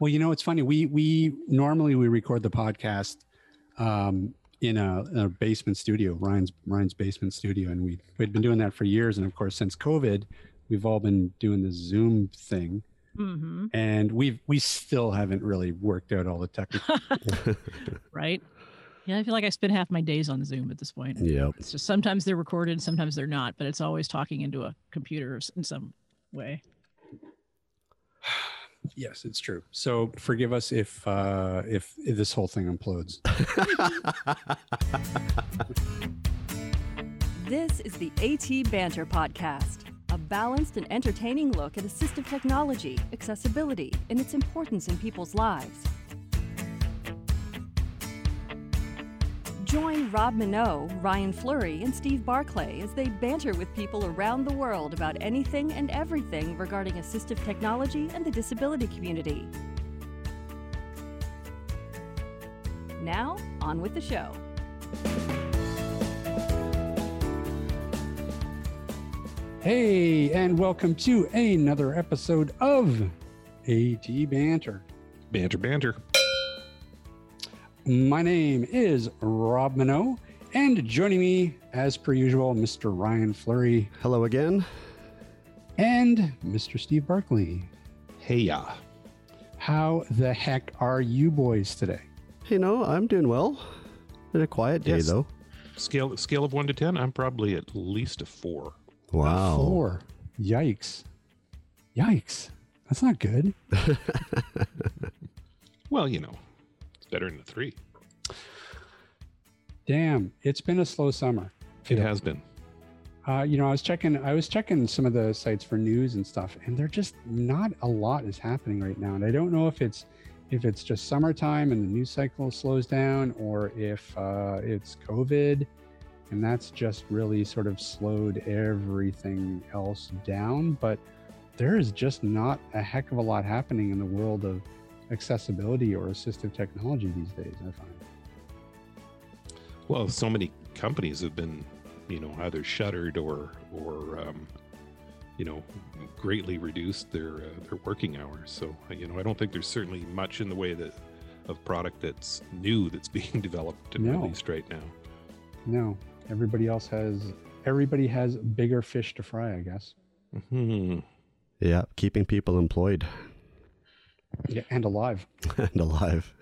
Well, you know, it's funny. We we normally we record the podcast um, in a, a basement studio, Ryan's Ryan's basement studio, and we we'd been doing that for years. And of course, since COVID, we've all been doing the Zoom thing, Mm-hmm. and we've we still haven't really worked out all the technical. Right. Yeah, I feel like I spend half my days on Zoom at this point. Yeah, It's just sometimes they're recorded, sometimes they're not, but it's always talking into a computer in some way. Yes, it's true. So forgive us if uh, if, if this whole thing implodes. This is the AT Banter Podcast, a balanced and entertaining look at assistive technology, accessibility, and its importance in people's lives. Join Rob Mineault, Ryan Fleury, and Steve Barclay as they banter with people around the world about anything and everything regarding assistive technology and the disability community. Now, on with the show. Hey, and welcome to another episode of AT Banter. Banter, banter. My name is Rob Mineault, and joining me, as per usual, Mr. Ryan Fleury Hello again. and Mr. Steve Barclay. Hey, ya. How the heck are you boys today? You know, I'm doing well. Been a quiet day Yes. though. Scale scale of one to ten. I'm probably at least a four. Wow. Four. Yikes. Yikes. That's not good. Well, you know, it's better than a three. Damn, it's been a slow summer. It has been. Uh, you know, I was checking. I was checking some of the sites for news and stuff, and they're just not a lot is happening right now. And I don't know if it's if it's just summertime and the news cycle slows down, or if uh, it's COVID, and that's just really sort of slowed everything else down. But there is just not a heck of a lot happening in the world of accessibility or assistive technology these days. I find. Well, so many companies have been, you know, either shuttered or or um, you know, greatly reduced their uh, their working hours. So, uh, you know, I don't think there's certainly much in the way that of product that's new that's being developed and No. released right now. No, everybody else has. Everybody has bigger fish to fry, I guess. Hmm. Yeah, keeping people employed Yeah, and alive. and alive.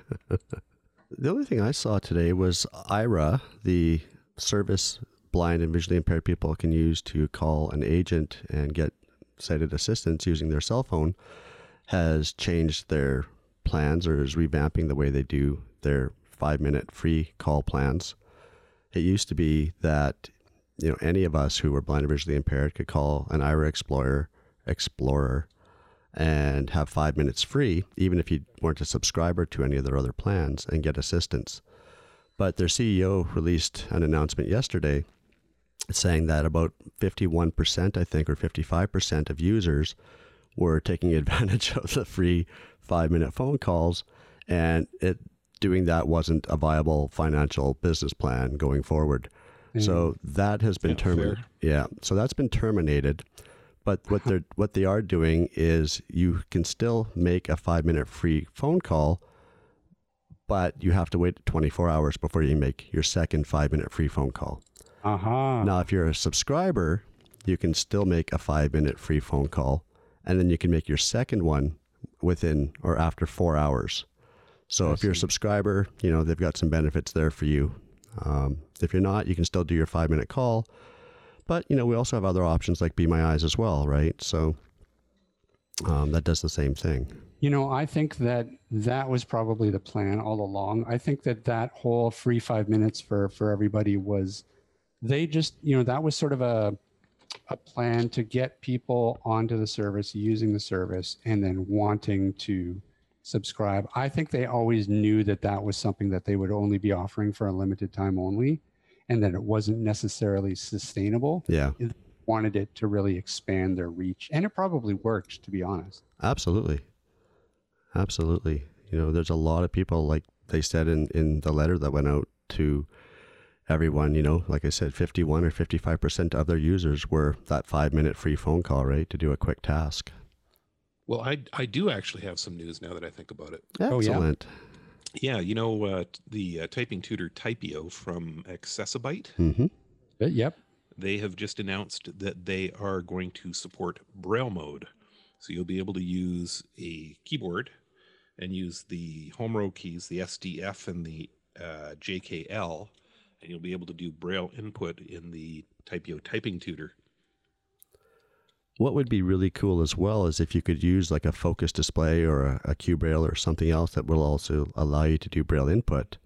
the only thing I saw today was Aira, the service blind and visually impaired people can use to call an agent and get sighted assistance using their cell phone, has changed their plans or is revamping the way they do their five minute free call plans. It used to be that you know any of us who were blind or visually impaired could call an Aira Explorer Explorer and have five minutes free, even if you weren't a subscriber to any of their other plans, and get assistance. But their CEO released an announcement yesterday saying that about 51%, I think, or 55% of users were taking advantage of the free five minute phone calls, and it doing that wasn't a viable financial business plan going forward. Hmm. So that has been terminated. Yeah, so that's been terminated. But what they're what they are doing is you can still make a five minute free phone call, but you have to wait 24 hours before you make your second five minute free phone call. Aha. Now, if you're a subscriber, you can still make a five minute free phone call, and then you can make your second one within or after four hours. So I if you're a subscriber, you know they've got some benefits there for you. Um, if you're not, you can still do your five minute call. But you know we also have other options like Be My Eyes as well, right? So um, that does the same thing. You know, I think that that was probably the plan all along. I think that that whole free five minutes for for everybody was, they just you know that was sort of a a plan to get people onto the service, using the service, and then wanting to subscribe. I think they always knew that that was something that they would only be offering for a limited time only, and that it wasn't necessarily sustainable. Yeah, Wanted it to really expand their reach, and it probably worked, to be honest. absolutely, absolutely. You know, there's a lot of people like they said in in the letter that went out to everyone, you know, like I said, 51 or 55% of their users were that five minute free phone call, right, to do a quick task. Well, I I do actually have some news now that I think about it. Oh, yeah? Yeah, you know uh, the uh, typing tutor Typio from Accessibyte. hmm Uh, Yep. They have just announced that they are going to support Braille mode, so you'll be able to use a keyboard and use the home row keys, the SDF and the uh, JKL, and you'll be able to do Braille input in the Typio typing tutor. What would be really cool as well is if you could use like a focus display or a, a Q Braille or something else that will also allow you to do Braille input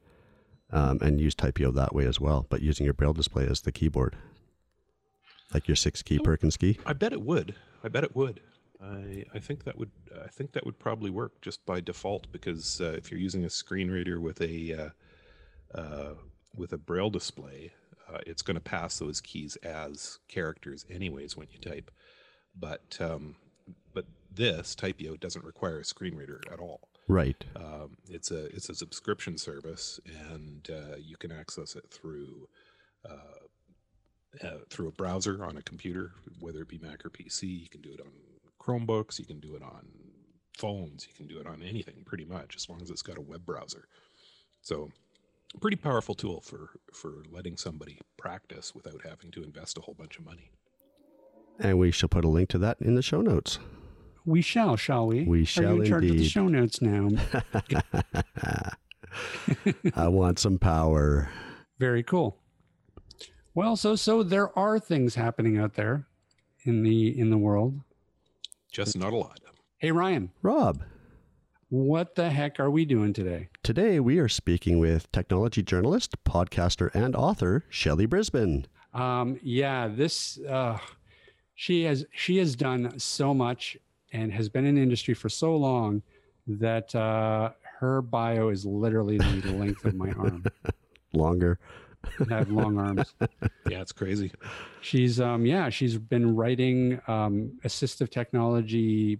um, and use Typio that way as well, but using your Braille display as the keyboard. Like your six key Oh. Perkins key. I bet it would. I bet it would. I I think that would I think that would probably work just by default because uh, if you're using a screen reader with a uh, uh, with a braille display, uh, it's going to pass those keys as characters anyways when you type. But um, but this Typio doesn't require a screen reader at all. Right. Um, it's a it's a subscription service, and uh, you can access it through uh, uh, through a browser on a computer, whether it be Mac or PC. You can do it on Chromebooks. You can do it on phones. You can do it on anything, pretty much, as long as it's got a web browser. So, pretty powerful tool for for letting somebody practice without having to invest a whole bunch of money. And we shall put a link to that in the show notes. We shall, shall we? We Are shall you in charge of the indeed. show notes now? I want some power. Very cool. Well, so so there are things happening out there in the in the world. Just not a lot. Hey Ryan, Rob, what the heck are we doing today? today we are speaking with technology journalist, podcaster, and author Shelly Brisbane. Um, yeah, this uh, she has she has done so much and has been in industry for so long that uh, her bio is literally the length of my arm. Longer. I have long arms. Yeah, it's crazy. She's um yeah, she's been writing um assistive technology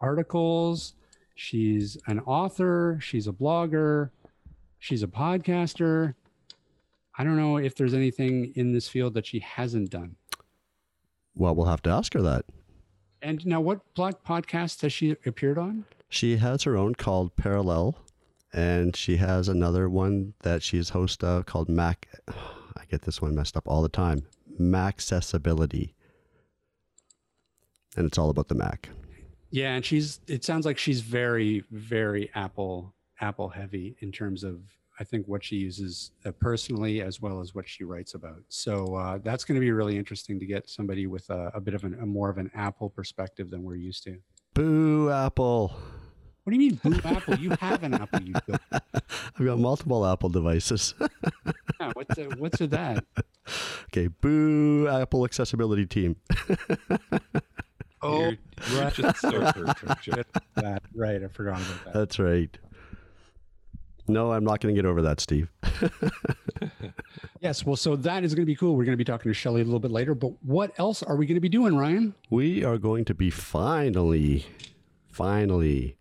articles. She's an author, she's a blogger, she's a podcaster. I don't know if there's anything in this field that she hasn't done. Well, we'll have to ask her that. And now what blog podcast has she appeared on? She has her own called Parallel, and she has another one that she's host of called Mac. I get this one messed up all the time. Maccessibility, and it's all about the Mac. Yeah, and she's it sounds like she's very very Apple Apple heavy in terms of I think what she uses uh, personally as well as what she writes about. So uh, that's going to be really interesting to get somebody with a, a bit of an, a more of an Apple perspective than we're used to. Boo, Apple! What do you mean, boo Apple? You have an Apple. You go. I've got multiple Apple devices. Yeah, what's uh, what's with that? okay, boo, Apple accessibility team. Oh, you're, you're right. just so hurt, that right. I forgot about that. That's right. No, I'm not going to get over that, Steve. Yes, well, so that is going to be cool. We're going to be talking to Shelly a little bit later. But what else are we going to be doing, Ryan? We are going to be finally, finally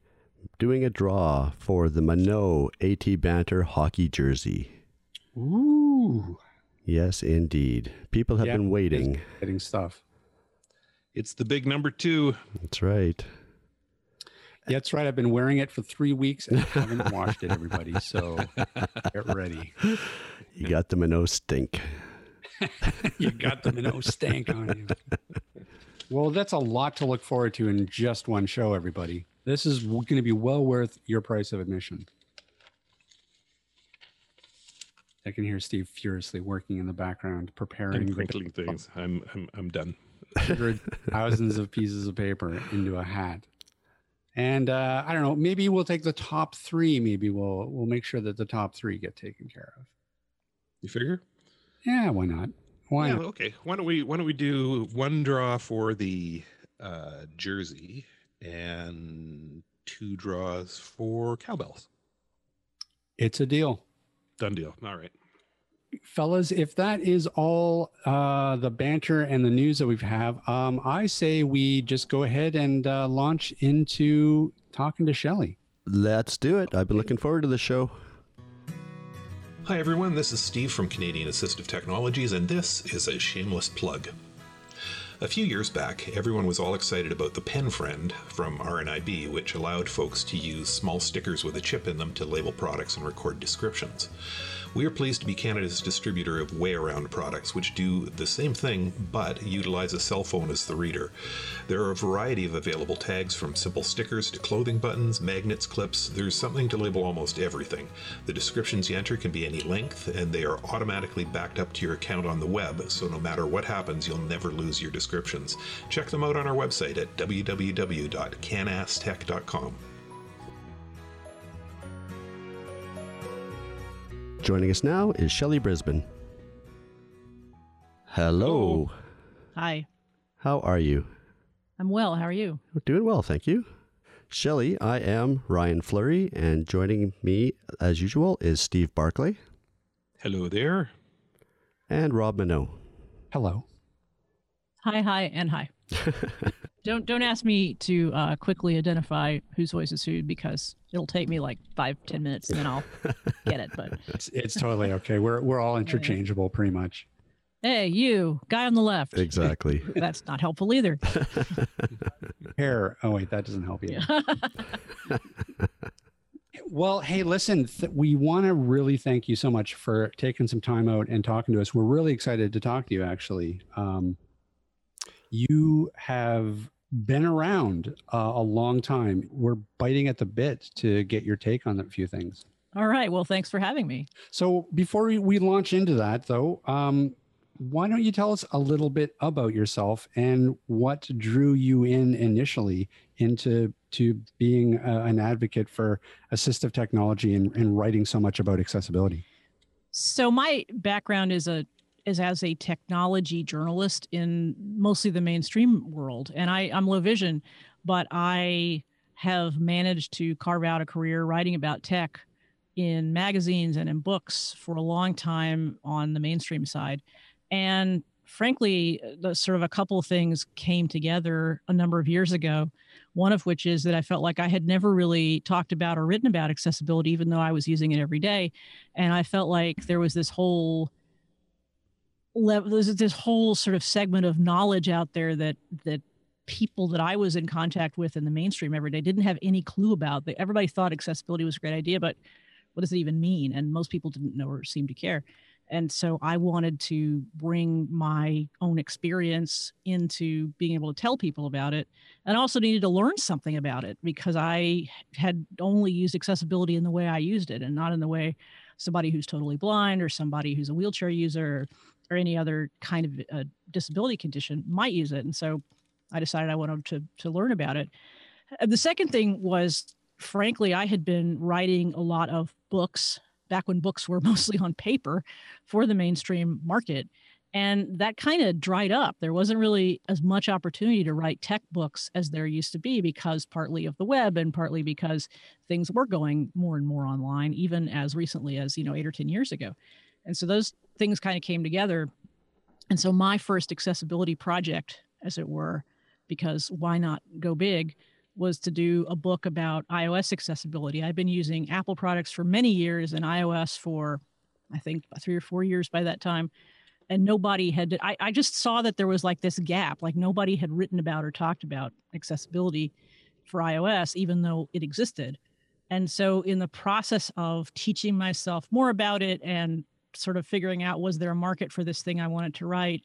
doing a draw for the Mineault AT Banter hockey jersey. Ooh, Yes, indeed. People have Yeah, been waiting. getting stuff. It's the big number two. That's right. Yeah, that's right. I've been wearing it for three weeks and I haven't washed it, everybody. So get ready. You got the Mineault stink. You got the minnow stank on you. Well, that's a lot to look forward to in just one show, everybody. This is going to be well worth your price of admission. I can hear Steve furiously working in the background, preparing I'm the crinkling things. I'm I'm I'm done. hundred thousands of pieces of paper into a hat. And uh, I don't know. Maybe we'll take the top three. Maybe we'll we'll make sure that the top three get taken care of. You figure? Yeah, why not? Why yeah, not? okay. Why don't we why don't we do one draw for the uh, jersey and two draws for cowbells? It's a deal. Done deal. All right. Fellas if that is all uh the banter and the news that we have um i say we just go ahead and uh, launch into talking to shelly Let's do it. I've been looking forward to the show. Hi everyone, this is Steve from Canadian Assistive Technologies, and this is a shameless plug. A few years back, everyone was all excited about the Pen Friend from RNIB, which allowed folks to use small stickers with a chip in them to label products and record descriptions. We are pleased to be Canada's distributor of Way Around products, which do the same thing but utilize a cell phone as the reader. There are a variety of available tags from simple stickers to clothing buttons, magnets, clips. There's something to label almost everything. The descriptions you enter can be any length, and they are automatically backed up to your account on the web, so no matter what happens, you'll never lose your descriptions. Check them out on our website at www.canastech.com. Joining us now is Shelly Brisbane. Hello. Hi, How are you? I'm well. How are you? Doing well, thank you. Shelly, I am Ryan Fleury, and joining me, as usual, is Steve Barclay Hello there. and Rob Mineault. Hello. Hi, hi, and hi. don't don't ask me to uh, quickly identify whose voice is who because it'll take me like five ten minutes and then I'll get it. But It's it's totally okay. We're we're all interchangeable pretty much. hey, you guy on the left. Exactly. That's not helpful either. Hair. Oh wait, that doesn't help you. Well, hey, listen, th- we want to really thank you so much for taking some time out and talking to us. We're really excited to talk to you, actually. Um, you have been around uh, a long time. We're biting at the bit to get your take on a few things. All right. Well, thanks for having me. So, before we, we launch into that, though, um, why don't you tell us a little bit about yourself and what drew you in initially into to being a, an advocate for assistive technology and, and writing so much about accessibility? So my background is a is as a technology journalist in mostly the mainstream world, and I, I'm low vision, but I have managed to carve out a career writing about tech in magazines and in books for a long time on the mainstream side, and frankly, uh, the sort of a couple of things came together a number of years ago. One of which is that I felt like I had never really talked about or written about accessibility, even though I was using it every day. And I felt like there was this whole level, there's this whole sort of segment of knowledge out there that that people that I was in contact with in the mainstream every day didn't have any clue about. Everybody thought accessibility was a great idea, but what does it even mean? And most people didn't know or seem to care. And so I wanted to bring my own experience into being able to tell people about it and also needed to learn something about it because I had only used accessibility in the way I used it and not in the way somebody who's totally blind or somebody who's a wheelchair user or any other kind of uh, disability condition might use it. And so I decided I wanted to, to learn about it. Uh, The second thing was, frankly, I had been writing a lot of books back when books were mostly on paper for the mainstream market. And that kind of dried up. There wasn't really as much opportunity to write tech books as there used to be because partly of the web and partly because things were going more and more online, even as recently as, you know, eight or 10 years ago. And so those things kind of came together. And so my first accessibility project, as it were, because why not go big, was to do a book about iOS accessibility. I've been using Apple products for many years and iOS for, I think, three or four years by that time. And nobody had, I, I just saw that there was like this gap, like nobody had written about or talked about accessibility for iOS, even though it existed. And so, in the process of teaching myself more about it and sort of figuring out was there a market for this thing I wanted to write,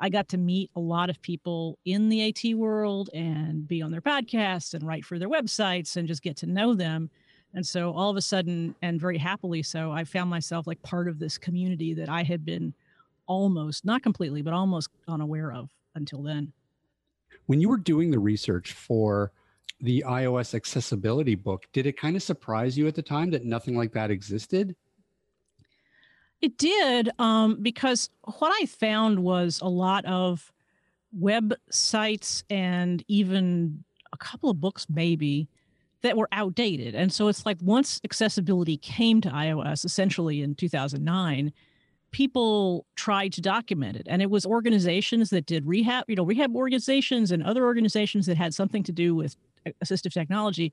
I got to meet a lot of people in the AT world and be on their podcasts and write for their websites and just get to know them. And so all of a sudden, and very happily so, I found myself like part of this community that I had been almost, not completely, but almost unaware of until then. When you were doing the research for the iOS accessibility book, did it kind of surprise you at the time that nothing like that existed? It did, um, because what I found was a lot of websites and even a couple of books, maybe, that were outdated. And so it's like once accessibility came to iOS, essentially in 2009, people tried to document it. And it was organizations that did rehab, you know, rehab organizations and other organizations that had something to do with assistive technology.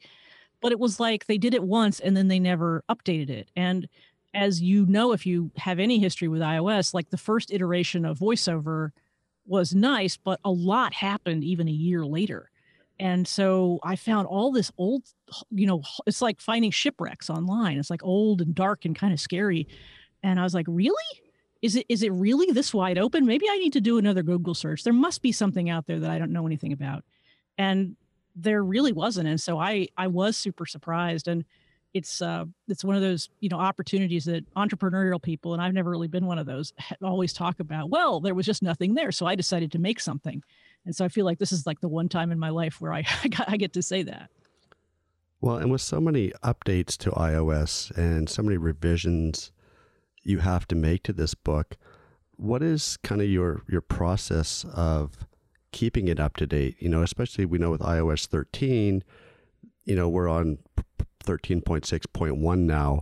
But it was like they did it once and then they never updated it. And as you know, if you have any history with iOS, like the first iteration of VoiceOver was nice, but a lot happened even a year later. And so I found all this old, you know, it's like finding shipwrecks online. It's like old and dark and kind of scary. And I was like, really? Is it is it really this wide open? Maybe I need to do another Google search. There must be something out there that I don't know anything about. And there really wasn't. And so I I was super surprised. And it's uh it's one of those you know opportunities that entrepreneurial people and I've never really been one of those always talk about. Well, there was just nothing there, so I decided to make something. And so I feel like this is like the one time in my life where I, I get to say that. Well, and with so many updates to iOS and so many revisions you have to make to this book, what is kind of your your process of keeping it up to date? You know, especially we know with iOS 13, you know, we're on 13.6.1 now.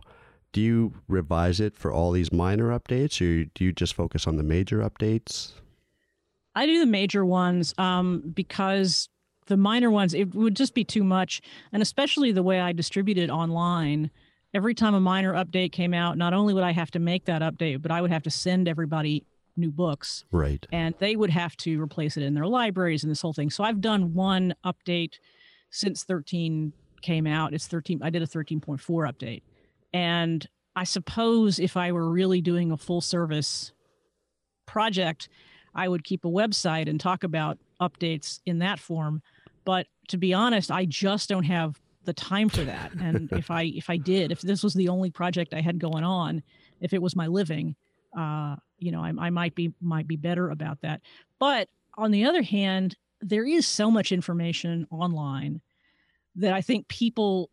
Do you revise it for all these minor updates or do you just focus on the major updates? I do the major ones um, because the minor ones it would just be too much, and especially the way I distribute it online. Every time a minor update came out, not only would I have to make that update, but I would have to send everybody new books. Right. And they would have to replace it in their libraries and this whole thing. So I've done one update since 13 came out. It's 13. I did a 13.4 update. And I suppose if I were really doing a full service project, I would keep a website and talk about updates in that form. But to be honest, I just don't have the time for that. And if I if I did, if this was the only project I had going on, if it was my living, uh, you know, I, I might be might be better about that. But on the other hand, there is so much information online that I think people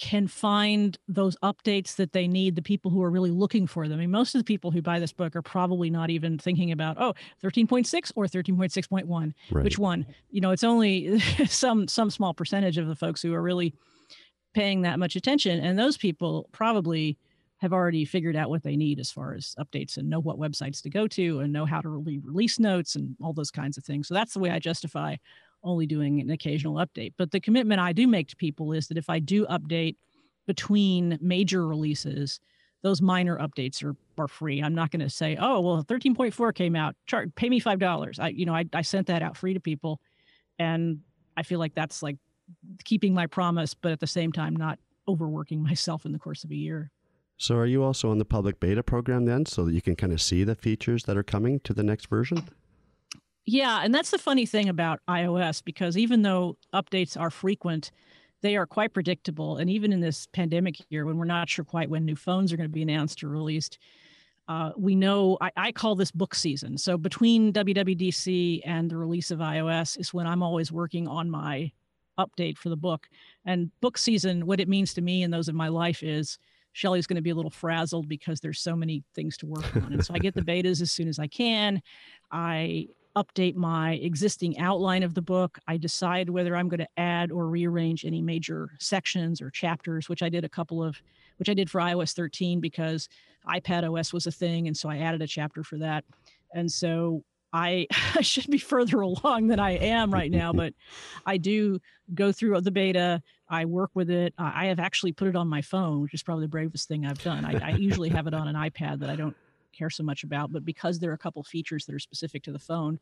can find those updates that they need, the people who are really looking for them. I mean, most of the people who buy this book are probably not even thinking about, oh, 13.6 or 13.6.1. Right. Which one? You know, it's only some some small percentage of the folks who are really paying that much attention. And those people probably have already figured out what they need as far as updates and know what websites to go to and know how to really release notes and all those kinds of things. So that's the way I justify only doing an occasional update. But the commitment I do make to people is that if I do update between major releases, those minor updates are, are free. I'm not going to say, oh, well, 13.4 came out, chart, pay me $5. I, you know, I, I sent that out free to people. And I feel like that's like keeping my promise, but at the same time, not overworking myself in the course of a year. So, are you also on the public beta program then, so that you can kind of see the features that are coming to the next version? Yeah, and that's the funny thing about iOS because even though updates are frequent, they are quite predictable. And even in this pandemic year, when we're not sure quite when new phones are going to be announced or released, uh, we know I, I, call this book season. So between WWDC and the release of iOS is when I'm always working on my update for the book. And book season, what it means to me and those in my life is Shelly's going to be a little frazzled because there's so many things to work on. And so I get the betas as soon as I can. I update my existing outline of the book. I decide whether I'm going to add or rearrange any major sections or chapters, which I did a couple of, which I did for iOS 13 because iPad OS was a thing. And so I added a chapter for that. And so I, I should be further along than I am right now, but I do go through the beta. I work with it. I have actually put it on my phone, which is probably the bravest thing I've done. I, I usually have it on an iPad that I don't care so much about. But because there are a couple features that are specific to the phone,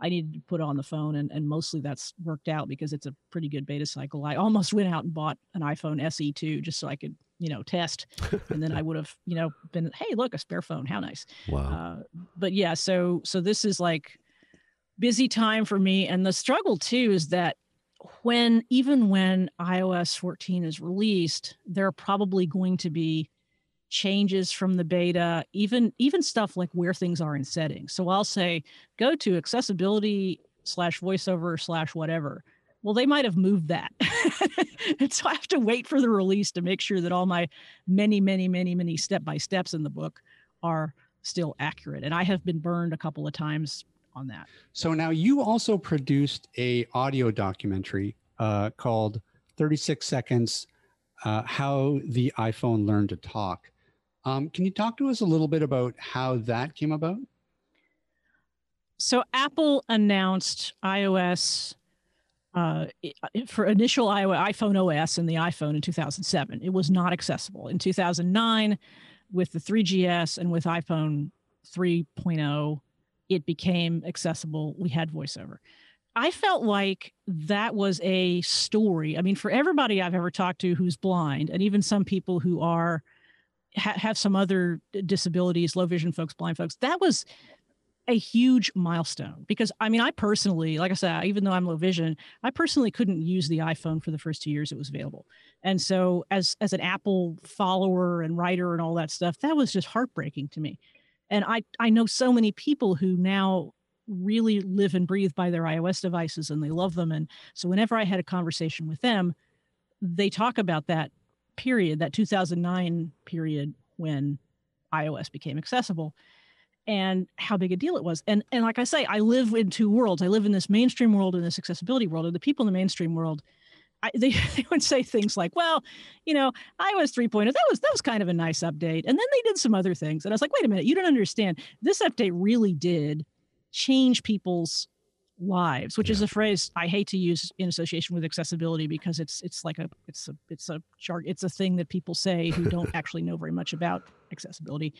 I needed to put on the phone, and, and mostly that's worked out because it's a pretty good beta cycle. I almost went out and bought an iPhone SE 2, just so I could, you know, test, and then I would have, you know, been, hey, look, a spare phone, how nice. Wow. Uh, but yeah, so so this is like busy time for me, and the struggle too is that when even when iOS 14 is released, there are probably going to be changes from the beta, even even stuff like where things are in settings. So I'll say go to accessibility slash voiceover slash whatever. Well, they might have moved that. and so I have to wait for the release to make sure that all my many, many, many, many step by steps in the book are still accurate. And I have been burned a couple of times on that. So now you also produced a audio documentary uh, called 36 Seconds uh, How the iPhone Learned to Talk. Um, can you talk to us a little bit about how that came about? So Apple announced iOS uh, for initial iPhone OS and the iPhone in 2007. It was not accessible. In 2009, with the 3GS and with iPhone 3.0, it became accessible. We had voiceover. I felt like that was a story. I mean, for everybody I've ever talked to who's blind, and even some people who are ha- have some other disabilities, low vision folks, blind folks, that was a huge milestone because I mean, I personally, like I said, even though I'm low vision, I personally couldn't use the iPhone for the first two years it was available. And so as as an Apple follower and writer and all that stuff, that was just heartbreaking to me. And I I know so many people who now really live and breathe by their iOS devices and they love them. And so whenever I had a conversation with them, they talk about that period, that 2009 period when iOS became accessible and how big a deal it was. And and like I say, I live in two worlds. I live in this mainstream world and this accessibility world. And the people in the mainstream world, I, they, they would say things like, "Well, you know, iOS 3.0 that was that was kind of a nice update." And then they did some other things, and I was like, "Wait a minute, you don't understand. This update really did change people's lives which yeah. is a phrase i hate to use in association with accessibility because it's it's like a it's a it's a chart it's a thing that people say who don't actually know very much about accessibility.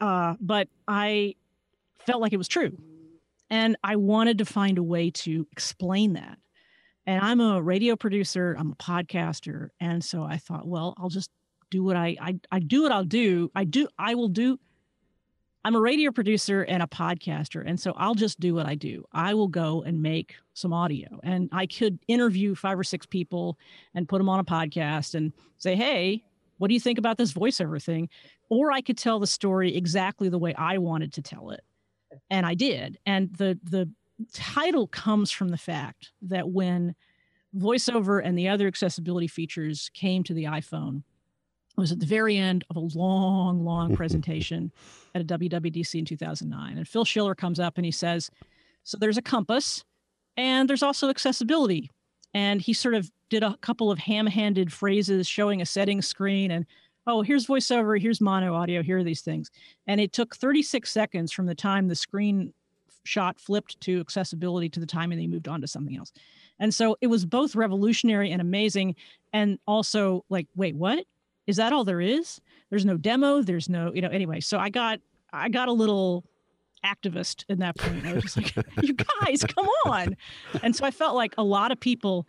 Uh, but i felt like it was true. And i wanted to find a way to explain that. And i'm a radio producer i'm a podcaster and so i thought well i'll just do what i i, I do what i'll do. I do i will do I'm a radio producer and a podcaster. And so I'll just do what I do. I will go and make some audio. And I could interview five or six people and put them on a podcast and say, hey, what do you think about this voiceover thing? Or I could tell the story exactly the way I wanted to tell it. And I did. And the the title comes from the fact that when voiceover and the other accessibility features came to the iPhone, was at the very end of a long, long presentation at a WWDC in 2009. And Phil Schiller comes up and he says, So there's a compass and there's also accessibility. And he sort of did a couple of ham handed phrases showing a settings screen and, oh, here's voiceover, here's mono audio, here are these things. And it took 36 seconds from the time the screen shot flipped to accessibility to the time and they moved on to something else. And so it was both revolutionary and amazing. And also like, wait, what? Is that all there is? There's no demo there's no you know anyway so i got i got a little activist in that point i was just like you guys come on. And so i felt like a lot of people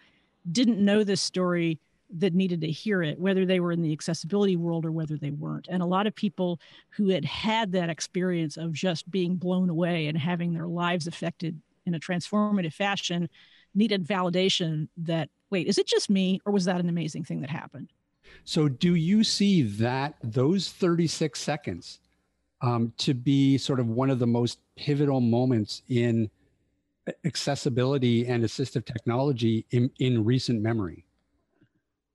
didn't know this story that needed to hear it whether they were in the accessibility world or whether they weren't. And a lot of people who had had that experience of just being blown away and having their lives affected in a transformative fashion needed validation that wait is it just me or was that an amazing thing that happened so, do you see that those 36 seconds um, to be sort of one of the most pivotal moments in accessibility and assistive technology in, in recent memory?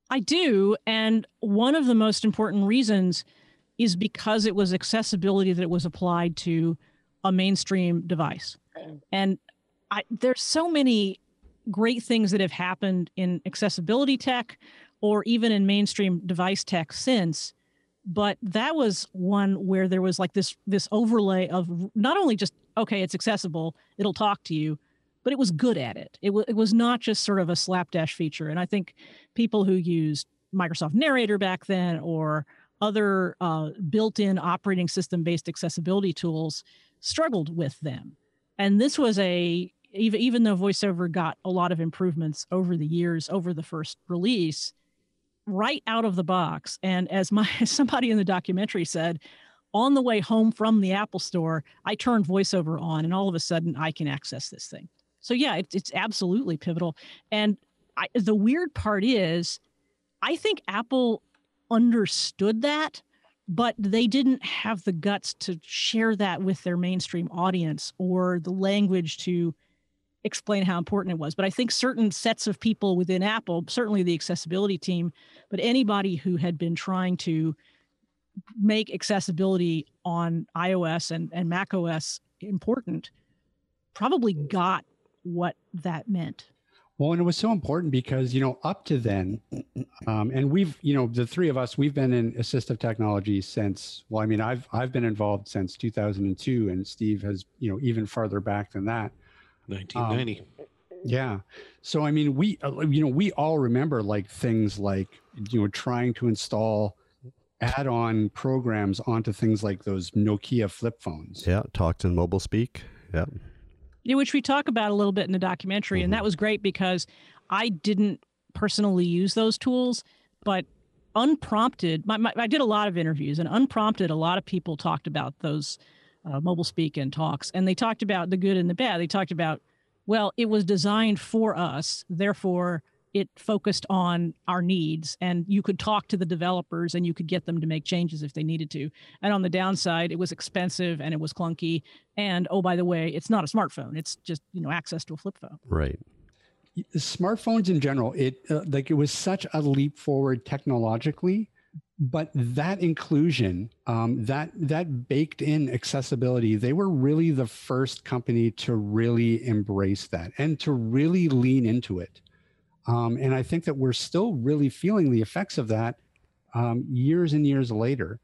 I do. And one of the most important reasons is because it was accessibility that was applied to a mainstream device. And I, there's so many great things that have happened in accessibility tech or even in mainstream device tech since but that was one where there was like this this overlay of not only just okay it's accessible it'll talk to you but it was good at it. It, w- it was not just sort of a slapdash feature. And i think people who used microsoft narrator back then or other uh, built-in operating system based accessibility tools struggled with them. And this was a even even though voiceover got a lot of improvements over the years over the first release right out of the box. And as my somebody in the documentary said, on the way home from the Apple store, I turned voiceover on and all of a sudden I can access this thing. So yeah, it, it's absolutely pivotal. And I, the weird part is, I think Apple understood that, but they didn't have the guts to share that with their mainstream audience or the language to explain how important it was. But I think certain sets of people within Apple, certainly the accessibility team, but anybody who had been trying to make accessibility on iOS and, and Mac OS important, probably got what that meant. Well, and it was so important because, you know, up to then, um, and we've, you know, the three of us, we've been in assistive technology since, well, I mean, I've, I've been involved since 2002 and Steve has, you know, even farther back than that. 1990. Um, yeah. So I mean, we uh, you know we all remember like things like you know trying to install add-on programs onto things like those Nokia flip phones. Yeah, talked in mobile speak. Yeah. Yeah, which we talk about a little bit in the documentary, mm-hmm. and that was great because I didn't personally use those tools, but unprompted, my, my, I did a lot of interviews, and unprompted, a lot of people talked about those uh, mobile speak and talks, and they talked about the good and the bad. They talked about, well, it was designed for us, therefore it focused on our needs and you could talk to the developers and you could get them to make changes if they needed to. And on the downside it was expensive and it was clunky and oh by the way it's not a smartphone. It's just you know access to a flip phone. Right. Smartphones in general it uh, like it was such a leap forward technologically but that inclusion um, that that baked in accessibility they were really the first company to really embrace that and to really lean into it um, and I think that we're still really feeling the effects of that um, years and years later.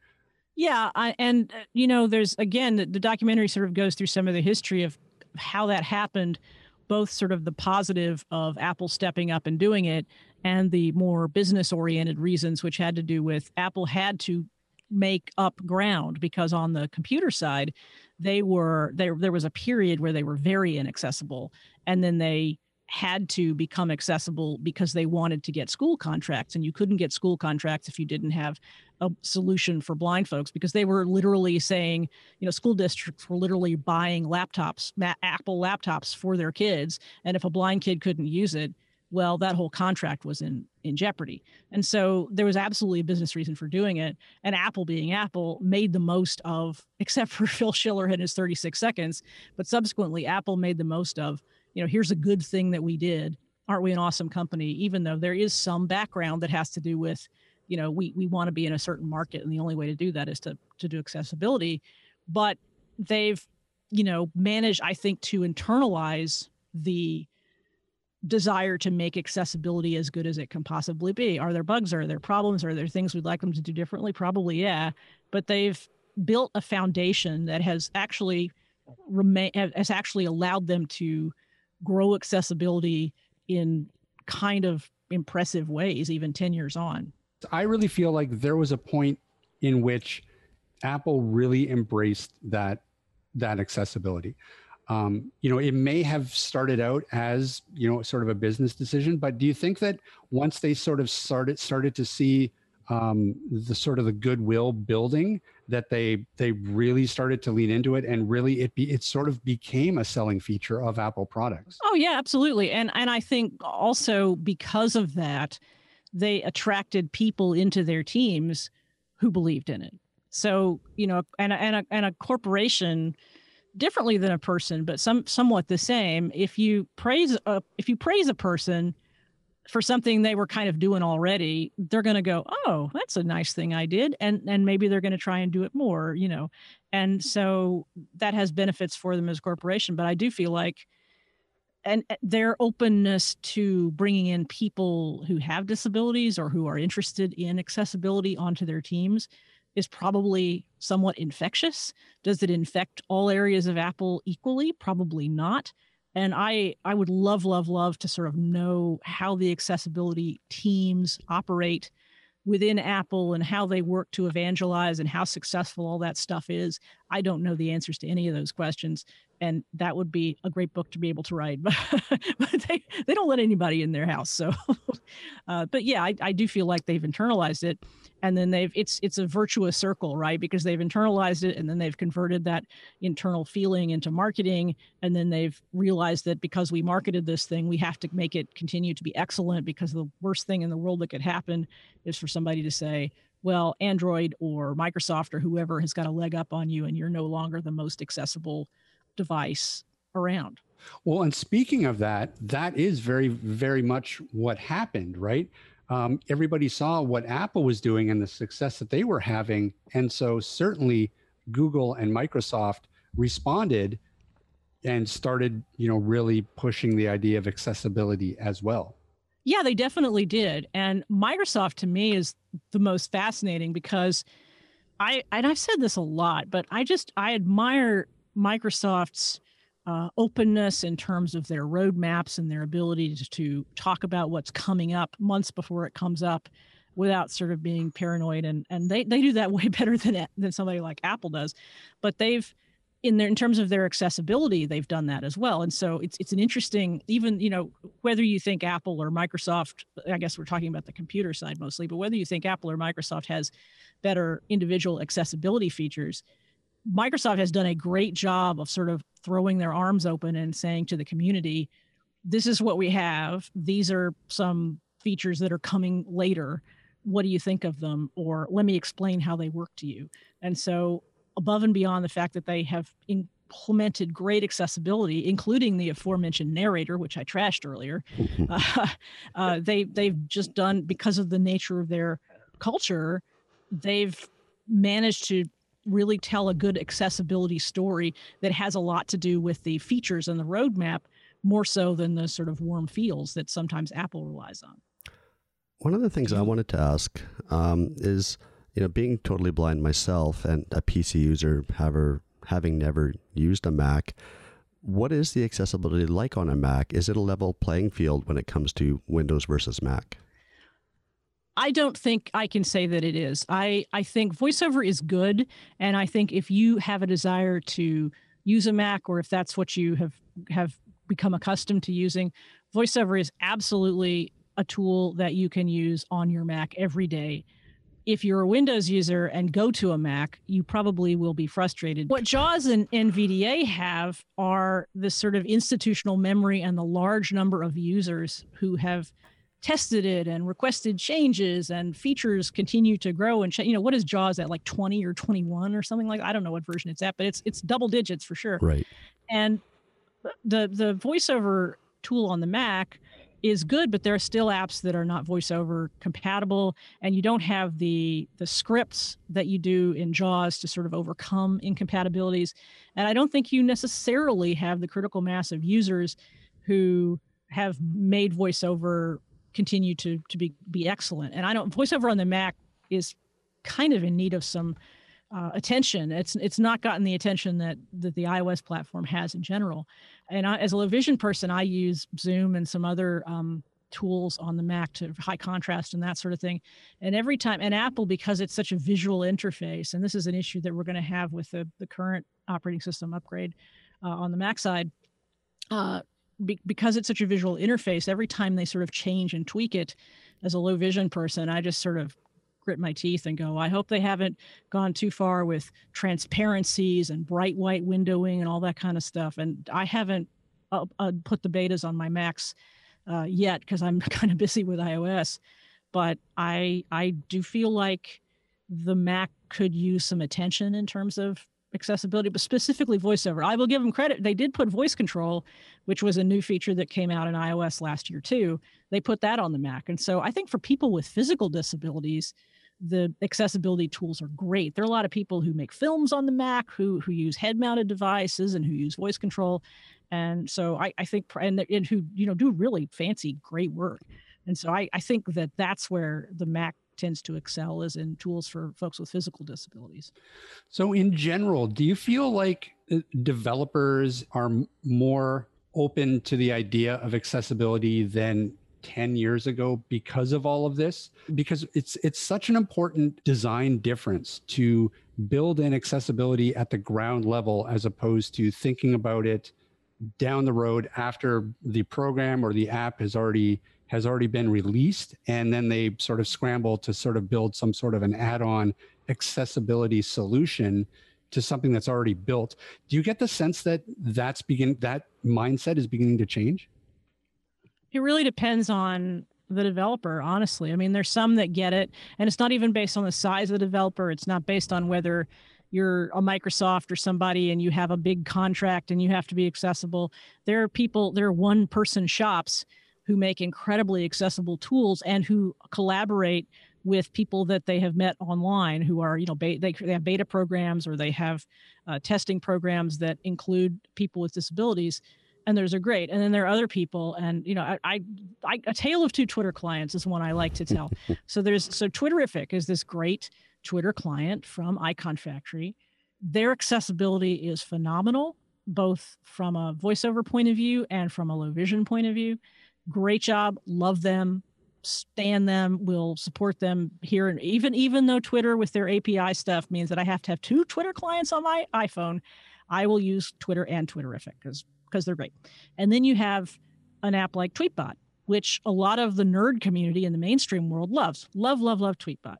Yeah. I, and, uh, you know, there's again, the, the documentary sort of goes through some of the history of how that happened, both sort of the positive of Apple stepping up and doing it and the more business oriented reasons, which had to do with Apple had to make up ground because on the computer side, they were there. There was a period where they were very inaccessible, and then they had to become accessible because they wanted to get school contracts and you couldn't get school contracts if you didn't have a solution for blind folks because they were literally saying you know school districts were literally buying laptops apple laptops for their kids and if a blind kid couldn't use it well that whole contract was in in jeopardy. And so there was absolutely a business reason for doing it and apple being apple made the most of except for phil schiller and his 36 seconds but subsequently apple made the most of you know, here's a good thing that we did. Aren't we an awesome company? Even though there is some background that has to do with, you know, we we want to be in a certain market, and the only way to do that is to to do accessibility. But they've, you know, managed, I think, to internalize the desire to make accessibility as good as it can possibly be. Are there bugs? Are there problems? Are there things we'd like them to do differently? Probably, yeah. But they've built a foundation that has actually remain has actually allowed them to grow accessibility in kind of impressive ways, even 10 years on. I really feel like there was a point in which Apple really embraced that that accessibility. Um, you know, it may have started out as you know sort of a business decision, but do you think that once they sort of started started to see um, the sort of the goodwill building that they they really started to lean into it and really it be it sort of became a selling feature of Apple products. Oh yeah, absolutely. And and I think also because of that they attracted people into their teams who believed in it. So, you know, and and a, and a corporation differently than a person, but some somewhat the same. If you praise a if you praise a person, for something they were kind of doing already, they're going to go, "Oh, that's a nice thing I did," and and maybe they're going to try and do it more, you know. And so that has benefits for them as a corporation. But I do feel like, and uh, their openness to bringing in people who have disabilities or who are interested in accessibility onto their teams is probably somewhat infectious. Does it infect all areas of Apple equally? Probably not and i i would love love love to sort of know how the accessibility teams operate within apple and how they work to evangelize and how successful all that stuff is i don't know the answers to any of those questions and that would be a great book to be able to write but, they, they don't let anybody in their house so uh, but yeah I, I do feel like they've internalized it and then they've it's it's a virtuous circle right because they've internalized it and then they've converted that internal feeling into marketing and then they've realized that because we marketed this thing we have to make it continue to be excellent because the worst thing in the world that could happen is for somebody to say well android or microsoft or whoever has got a leg up on you and you're no longer the most accessible device around well and speaking of that that is very very much what happened right um, everybody saw what Apple was doing and the success that they were having. And so certainly Google and Microsoft responded and started, you know, really pushing the idea of accessibility as well. Yeah, they definitely did. And Microsoft to me is the most fascinating because I and I've said this a lot, but I just I admire Microsoft's uh, openness in terms of their roadmaps and their ability to, to, talk about what's coming up months before it comes up without sort of being paranoid and and they, they do that way better than than somebody like apple does but they've in their in terms of their accessibility they've done that as well. And so it's it's an interesting even you know whether you think apple or microsoft i guess we're talking about the computer side mostly but whether you think apple or microsoft has better individual accessibility features microsoft has done a great job of sort of throwing their arms open and saying to the community this is what we have. These are some features that are coming later. What do you think of them? Or let me explain how they work to you. And so above and beyond the fact that they have implemented great accessibility, including the aforementioned narrator, which I trashed earlier. uh, uh, they they've just done because of the nature of their culture, they've managed to really tell a good accessibility story that has a lot to do with the features and the roadmap more so than the sort of warm feels that sometimes Apple relies on. One of the things I wanted to ask um, is you know, being totally blind myself and a PC user, however, having never used a Mac, what is the accessibility like on a Mac? Is it a level playing field when it comes to Windows versus Mac? I don't think I can say that it is. I, I think voiceover is good. And I think if you have a desire to use a Mac or if that's what you have, have become accustomed to using, voiceover is absolutely a tool that you can use on your Mac every day if you're a Windows user and go to a Mac, you probably will be frustrated. What JAWS and NVDA have are this sort of institutional memory and the large number of users who have tested it and requested changes and features continue to grow and you know what is jaws at like 20 or 21 or something like that? i don't know what version it's at but it's it's double digits for sure right and the the voiceover tool on the mac is good, but there are still apps that are not voiceover compatible, and you don't have the the scripts that you do in JAWS to sort of overcome incompatibilities. And I don't think you necessarily have the critical mass of users who have made voiceover continue to to be be excellent. And I don't voiceover on the Mac is kind of in need of some uh, attention. It's it's not gotten the attention that that the iOS platform has in general. And I, as a low vision person, I use Zoom and some other um, tools on the Mac to high contrast and that sort of thing. And every time, and Apple because it's such a visual interface, and this is an issue that we're going to have with the the current operating system upgrade uh, on the Mac side. Uh, be, because it's such a visual interface, every time they sort of change and tweak it, as a low vision person, I just sort of grit my teeth and go, I hope they haven't gone too far with transparencies and bright white windowing and all that kind of stuff. And I haven't uh, uh, put the betas on my Macs uh, yet because I'm kind of busy with iOS. But I I do feel like the Mac could use some attention in terms of accessibility, but specifically voiceover. I will give them credit. They did put voice control, which was a new feature that came out in iOS last year too. They put that on the Mac. And so I think for people with physical disabilities, the accessibility tools are great. There are a lot of people who make films on the Mac who who use head mounted devices and who use voice control, and so I, I think and, and who you know do really fancy great work. And so I, I think that that's where the Mac tends to excel is in tools for folks with physical disabilities. So in general, do you feel like uh, developers are more open to the idea of accessibility than 10 years ago because of all of this because it's it's such an important design difference to build in accessibility at the ground level as opposed to thinking about it down the road after the program or the app has already has already been released. And then they sort of scramble to sort of build some sort of an add-on accessibility solution to something that's already built. Do you get the sense that that's begin that mindset is beginning to change it really depends on the developer, honestly. I mean, there's some that get it, and it's not even based on the size of the developer. It's not based on whether you're a Microsoft or somebody and you have a big contract and you have to be accessible. There are people, there are one person shops who make incredibly accessible tools and who collaborate with people that they have met online who are, you know, they, they have beta programs or they have uh, testing programs that include people with disabilities and those are great. And then there are other people, and you know, I, I, I a tale of two Twitter clients is one I like to tell. so there's so Twitterrific is this great Twitter client from Iconfactory. Their accessibility is phenomenal, both from a voiceover point of view and from a low vision point of view. Great job, love them, stand them, will support them here. And even even though Twitter with their API stuff means that I have to have two Twitter clients on my iPhone, I will use Twitter and Twitterrific because because they're great. And then you have an app like Tweetbot, which a lot of the nerd community in the mainstream world loves. Love, love, love Tweetbot.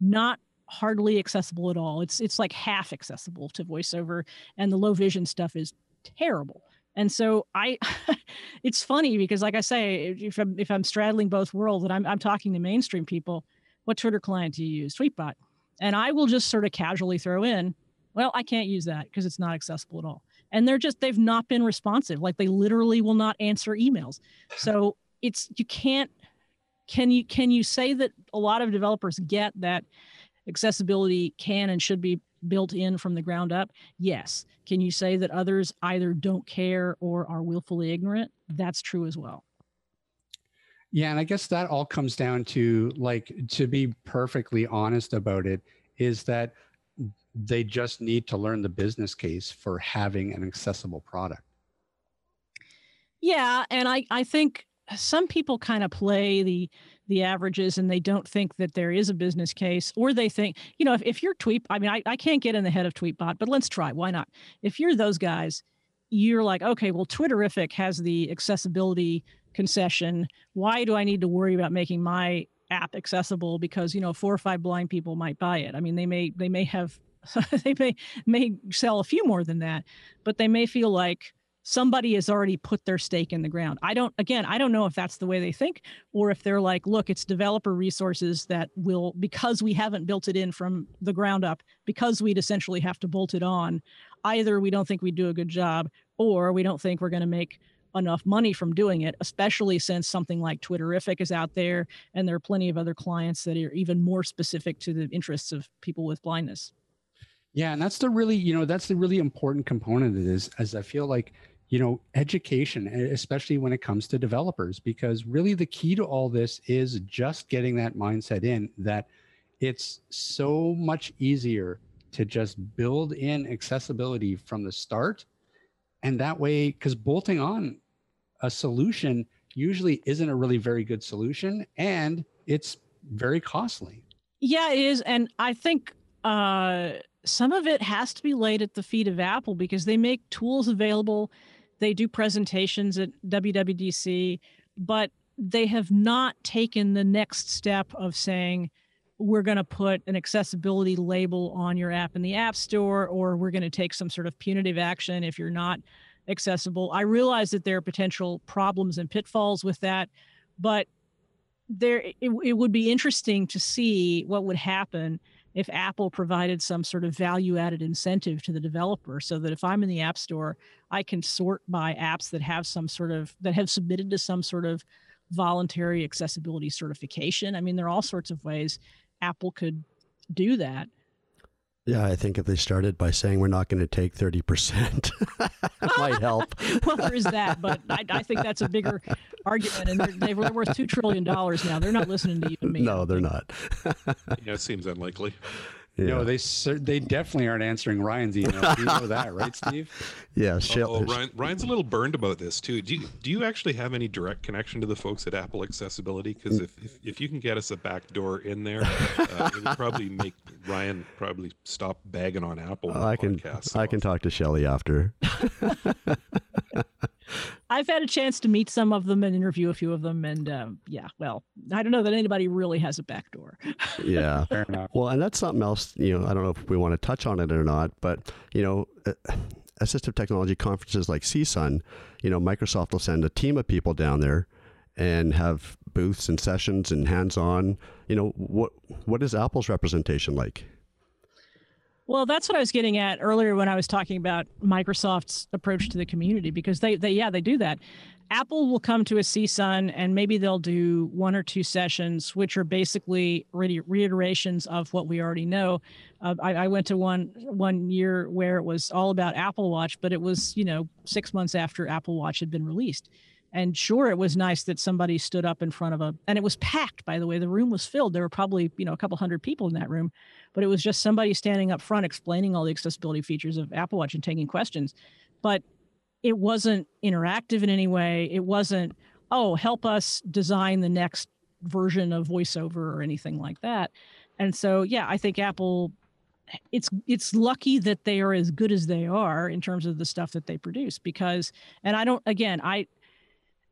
Not hardly accessible at all. It's it's like half accessible to voiceover, and the low vision stuff is terrible. And so I, it's funny because, like I say, if I'm if I'm straddling both worlds and I'm I'm talking to mainstream people, what Twitter client do you use? Tweetbot, and I will just sort of casually throw in, well, I can't use that because it's not accessible at all. And they're just they've not been responsive. Like they literally will not answer emails. So it's you can't. Can you can you say that a lot of developers get that accessibility can and should be built in from the ground up? Yes. Can you say that others either don't care or are willfully ignorant? That's true as well. Yeah, and I guess that all comes down to like to be perfectly honest about it is that they just need to learn the business case for having an accessible product. Yeah, and I I think some people kind of play the the averages and they don't think that there is a business case or they think you know if, if you're tweet i mean I, I can't get in the head of tweetbot but let's try why not? If you're those guys you're like okay well twitterrific has the accessibility concession. Why do i need to worry about making my app accessible because you know four or five blind people might buy it? I mean they may they may have they may may sell a few more than that but they may feel like somebody has already put their stake in the ground. I don't, again, I don't know if that's the way they think or if they're like, look, it's developer resources that will, because we haven't built it in from the ground up, because we'd essentially have to bolt it on, either we don't think we do a good job or we don't think we're going to make enough money from doing it, especially since something like Twitterrific is out there and there are plenty of other clients that are even more specific to the interests of people with blindness. Yeah, and that's the really, you know, that's the really important component of this, as I feel like you know education especially when it comes to developers because really the key to all this is just getting that mindset in that it's so much easier to just build in accessibility from the start. And that way because bolting on a solution usually isn't a really very good solution and it's very costly. Yeah it is and i think uh some of it has to be laid at the feet of apple because they make tools available they do presentations at WWDC, but they have not taken the next step of saying, we're going to put an accessibility label on your app in the App Store, or we're going to take some sort of punitive action if you're not accessible. I realize that there are potential problems and pitfalls with that, but there it, it would be interesting to see what would happen if Apple provided some sort of value added incentive to the developer so that if I'm in the App Store, I can sort by apps that have some sort of, that have submitted to some sort of voluntary accessibility certification. I mean, there are all sorts of ways Apple could do that. Yeah, I think if they started by saying we're not going to take 30%, might help. well, there is that, but I, I think that's a bigger argument. And they're, they're worth $2 trillion now. They're not listening to you and me. No, they're not. yeah, it seems unlikely. Yeah. No, they they definitely aren't answering Ryan's email. you know that, right, Steve? Yeah, oh, Ryan, Ryan's a little burned about this too. Do you, do you actually have any direct connection to the folks at Apple Accessibility? Because if, if, if you can get us a back door in there, uh, it would probably make Ryan probably stop bagging on Apple. I can I can talk to Shelly after. I've had a chance to meet some of them and interview a few of them, and um, yeah, well, I don't know that anybody really has a back door. yeah, well, and that's something else. You know, I don't know if we want to touch on it or not, but you know. Uh, assistive technology conferences like CSUN, you know, Microsoft will send a team of people down there and have booths and sessions and hands-on. You know, what what is Apple's representation like? Well, that's what I was getting at earlier when I was talking about Microsoft's approach to the community because they, they yeah, they do that. Apple will come to a CSUN and maybe they'll do one or two sessions, which are basically re- reiterations of what we already know. Uh, I, I, went to one one year where it was all about Apple Watch, but it was you know six months after Apple Watch had been released. And sure, it was nice that somebody stood up in front of a, and it was packed. By the way, the room was filled. There were probably you know a couple hundred people in that room but it was just somebody standing up front explaining all the accessibility features of Apple Watch and taking questions. But it wasn't interactive in any way. It wasn't, oh, help us design the next version of voiceover or anything like that. And so, yeah, I think Apple it's it's lucky that they are as good as they are in terms of the stuff that they produce because and I don't again I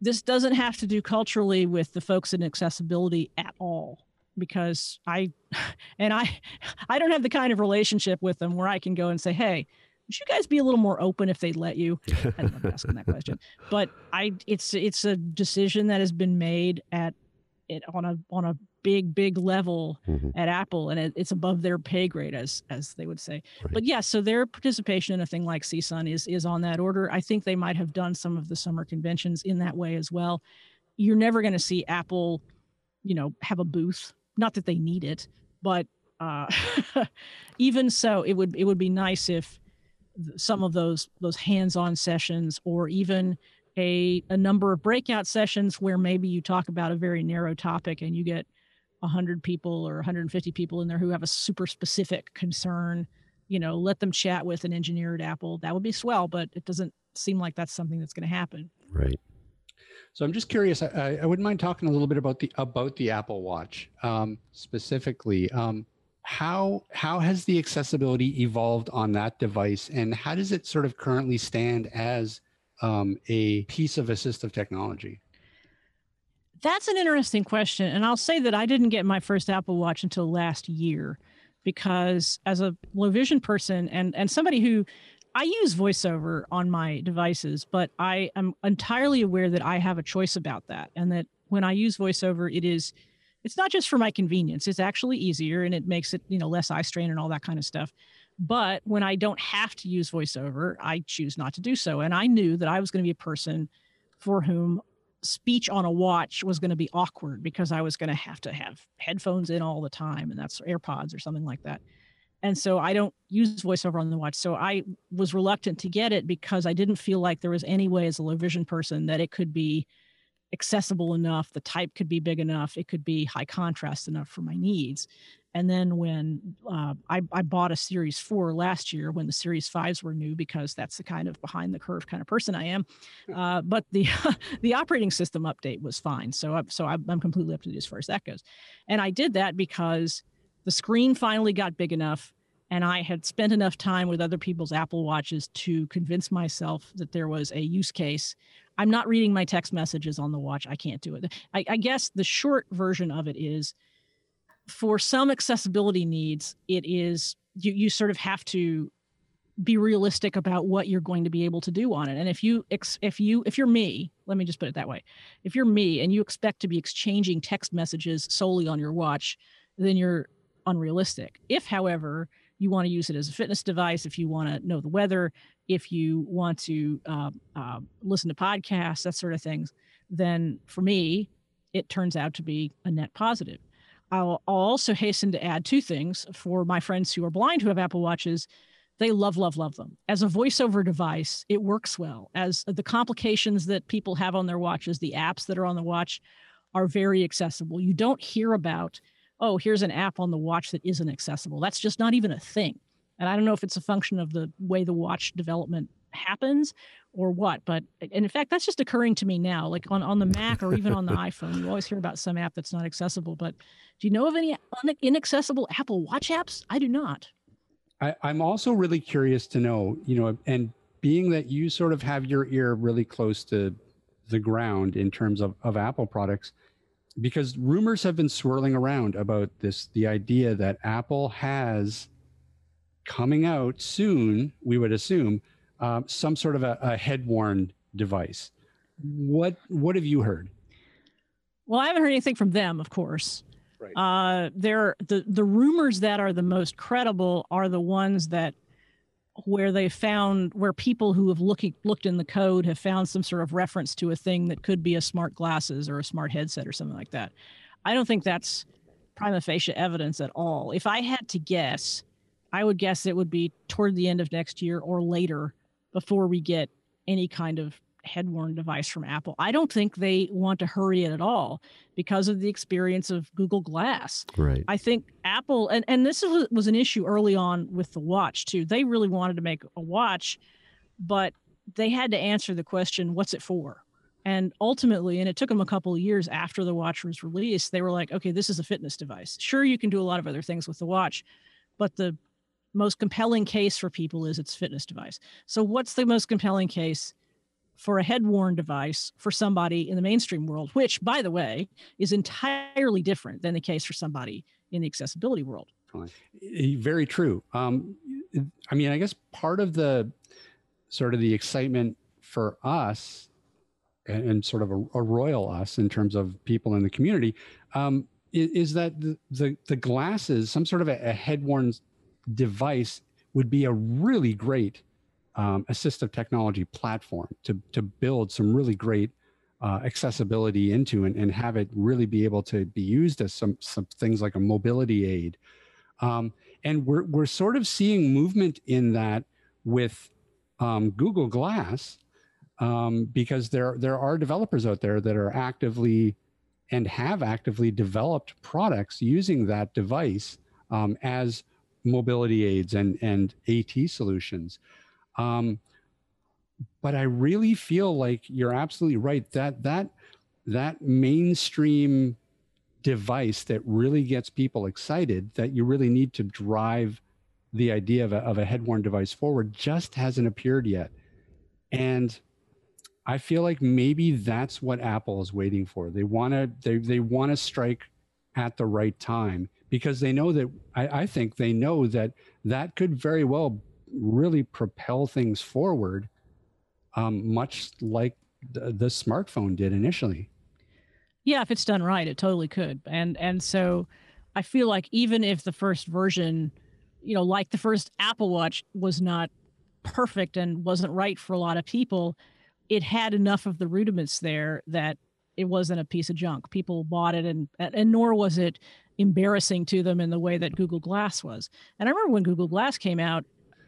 this doesn't have to do culturally with the folks in accessibility at all because I and I I don't have the kind of relationship with them where I can go and say, "Hey, would you guys be a little more open if they'd let you?" I don't know asking that question, but I it's it's a decision that has been made at it on a on a big big level mm-hmm. at Apple, and it, it's above their pay grade, as as they would say. Right. But yes, yeah, so their participation in a thing like CSUN is is on that order. I think they might have done some of the summer conventions in that way as well. You're never going to see Apple, you know, have a booth. Not that they need it, but uh, even so, it would it would be nice if some of those those hands-on sessions or even a, a number of breakout sessions where maybe you talk about a very narrow topic and you get 100 people or 150 people in there who have a super specific concern you know let them chat with an engineer at apple. That would be swell but it doesn't seem like that's something that's going to happen. Right. So i'm just curious I, I, wouldn't mind talking a little bit about the about the apple watch um, specifically. Um, how how has the accessibility evolved on that device and how does it sort of currently stand as um, a piece of assistive technology that's an interesting question. And I'll say that I didn't get my first Apple Watch until last year because as a low vision person and and somebody who I use voiceover on my devices, but I am entirely aware that I have a choice about that and that when I use voiceover it is it's not just for my convenience. It's actually easier and it makes it, you know, less eye strain and all that kind of stuff. But when I don't have to use voiceover, I choose not to do so. And I knew that I was going to be a person for whom speech on a watch was going to be awkward because I was going to have to have headphones in all the time, and that's AirPods or something like that. And so I don't use voiceover on the watch. So I was reluctant to get it because I didn't feel like there was any way as a low vision person that it could be accessible enough, the type could be big enough, it could be high contrast enough for my needs. And then when uh, I, I, bought a Series 4 last year when the Series 5s were new, because that's the kind of behind the curve kind of person I am. Uh, but the the operating system update was fine. So, I, so I'm completely up to date as far as that goes. And I did that because the screen finally got big enough and I had spent enough time with other people's Apple Watches to convince myself that there was a use case. I'm not reading my text messages on the watch. I can't do it. I, I guess the short version of it is for some accessibility needs, it is you you sort of have to be realistic about what you're going to be able to do on it. And if you if you if you're me, let me just put it that way. If you're me and you expect to be exchanging text messages solely on your watch, then you're unrealistic. If however, you want to use it as a fitness device, if you want to know the weather, if you want to uh, uh, listen to podcasts, that sort of things, then for me, it turns out to be a net positive. I'll, also hasten to add two things for my friends who are blind who have Apple Watches. They love, love, love them. As a voiceover device, it works well. As the complications that people have on their watches, the apps that are on the watch are very accessible. You don't hear about, oh, here's an app on the watch that isn't accessible. That's just not even a thing. And I don't know if it's a function of the way the watch development happens or what but and in fact that's just occurring to me now like on, on the mac or even on the iphone you always hear about some app that's not accessible but do you know of any inaccessible apple watch apps? I do not. I, i'm also really curious to know you know and being that you sort of have your ear really close to the ground in terms of, of apple products because rumors have been swirling around about this the idea that apple has coming out soon we would assume um, some sort of a, a head worn device. What what have you heard? Well, I haven't heard anything from them, of course. Right. Uh, there, the the rumors that are the most credible are the ones that where they found where people who have looking looked in the code have found some sort of reference to a thing that could be a smart glasses or a smart headset or something like that. I don't think that's prima facie evidence at all. If I had to guess, I would guess it would be toward the end of next year or later before we get any kind of head worn device from Apple. I don't think they want to hurry it at all because of the experience of Google Glass. Right. I think Apple, and, and this was an issue early on with the watch too. They really wanted to make a watch, but they had to answer the question, what's it for? And ultimately, and it took them a couple of years after the watch was released, they were like, okay, this is a fitness device. Sure, you can do a lot of other things with the watch, but the most compelling case for people is its fitness device. So, what's the most compelling case for a head worn device for somebody in the mainstream world, which, by the way, is entirely different than the case for somebody in the accessibility world? Very true. Um, I mean, I guess part of the sort of the excitement for us and, and sort of a, a, royal us in terms of people in the community um, is, is, that the, the, the, glasses, some sort of a, a head worn device would be a really great um, assistive technology platform to, to build some really great uh, accessibility into and, and have it really be able to be used as some, some things like a mobility aid. Um, and we're, we're sort of seeing movement in that with um, Google Glass um, because there, there are developers out there that are actively and have actively developed products using that device um, as mobility aids and, and AT solutions. Um, but I really feel like you're absolutely right. That that that mainstream device that really gets people excited that you really need to drive the idea of a, of a head-worn device forward just hasn't appeared yet. And i feel like maybe that's what apple is waiting for. They want to they, they want to strike at the right time because they know that I, I think they know that that could very well really propel things forward um, much like the, the smartphone did initially. Yeah if it's done right it totally could. And and so i feel like even if the first version you know like the first apple watch was not perfect and wasn't right for a lot of people it had enough of the rudiments there that it wasn't a piece of junk. People bought it and and nor was it embarrassing to them in the way that google glass was. And i remember when google glass came out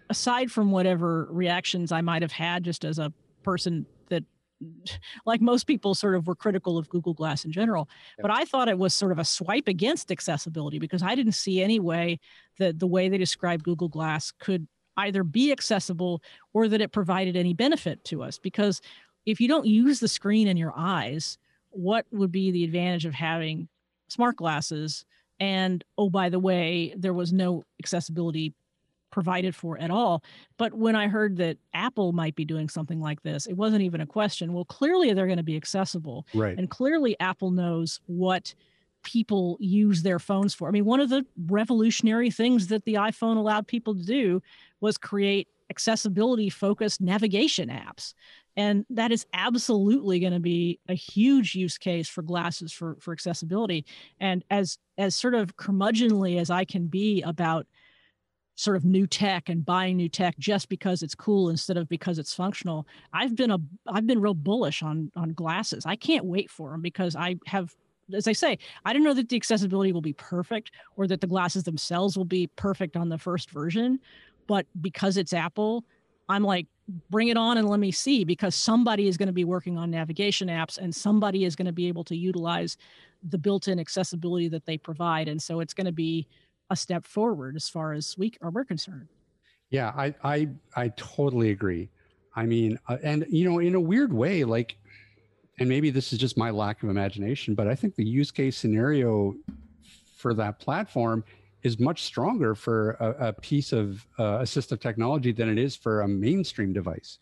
aside from whatever reactions i might have had just as a person that like most people sort of were critical of google glass in general yeah. but i thought it was sort of a swipe against accessibility because i didn't see any way that the way they described google glass could either be accessible or that it provided any benefit to us. Because if you don't use the screen in your eyes what would be the advantage of having smart glasses and oh by the way there was no accessibility provided for at all. But when I heard that Apple might be doing something like this, it wasn't even a question. Well, clearly they're going to be accessible. Right. And clearly Apple knows what people use their phones for. I mean, one of the revolutionary things that the iPhone allowed people to do was create accessibility focused navigation apps. And that is absolutely going to be a huge use case for glasses for, for accessibility. And as as sort of curmudgeonly as I can be about sort of new tech and buying new tech just because it's cool instead of because it's functional. I've been a I've been real bullish on on glasses. I can't wait for them because I have as I say, I don't know that the accessibility will be perfect or that the glasses themselves will be perfect on the first version, but because it's Apple, I'm like bring it on and let me see because somebody is going to be working on navigation apps and somebody is going to be able to utilize the built-in accessibility that they provide and so it's going to be a step forward as far as we are we're concerned. Yeah, I I I totally agree. I mean, uh, and you know, in a weird way, like, and maybe this is just my lack of imagination, but I think the use case scenario for that platform is much stronger for a, a piece of uh, assistive technology than it is for a mainstream device.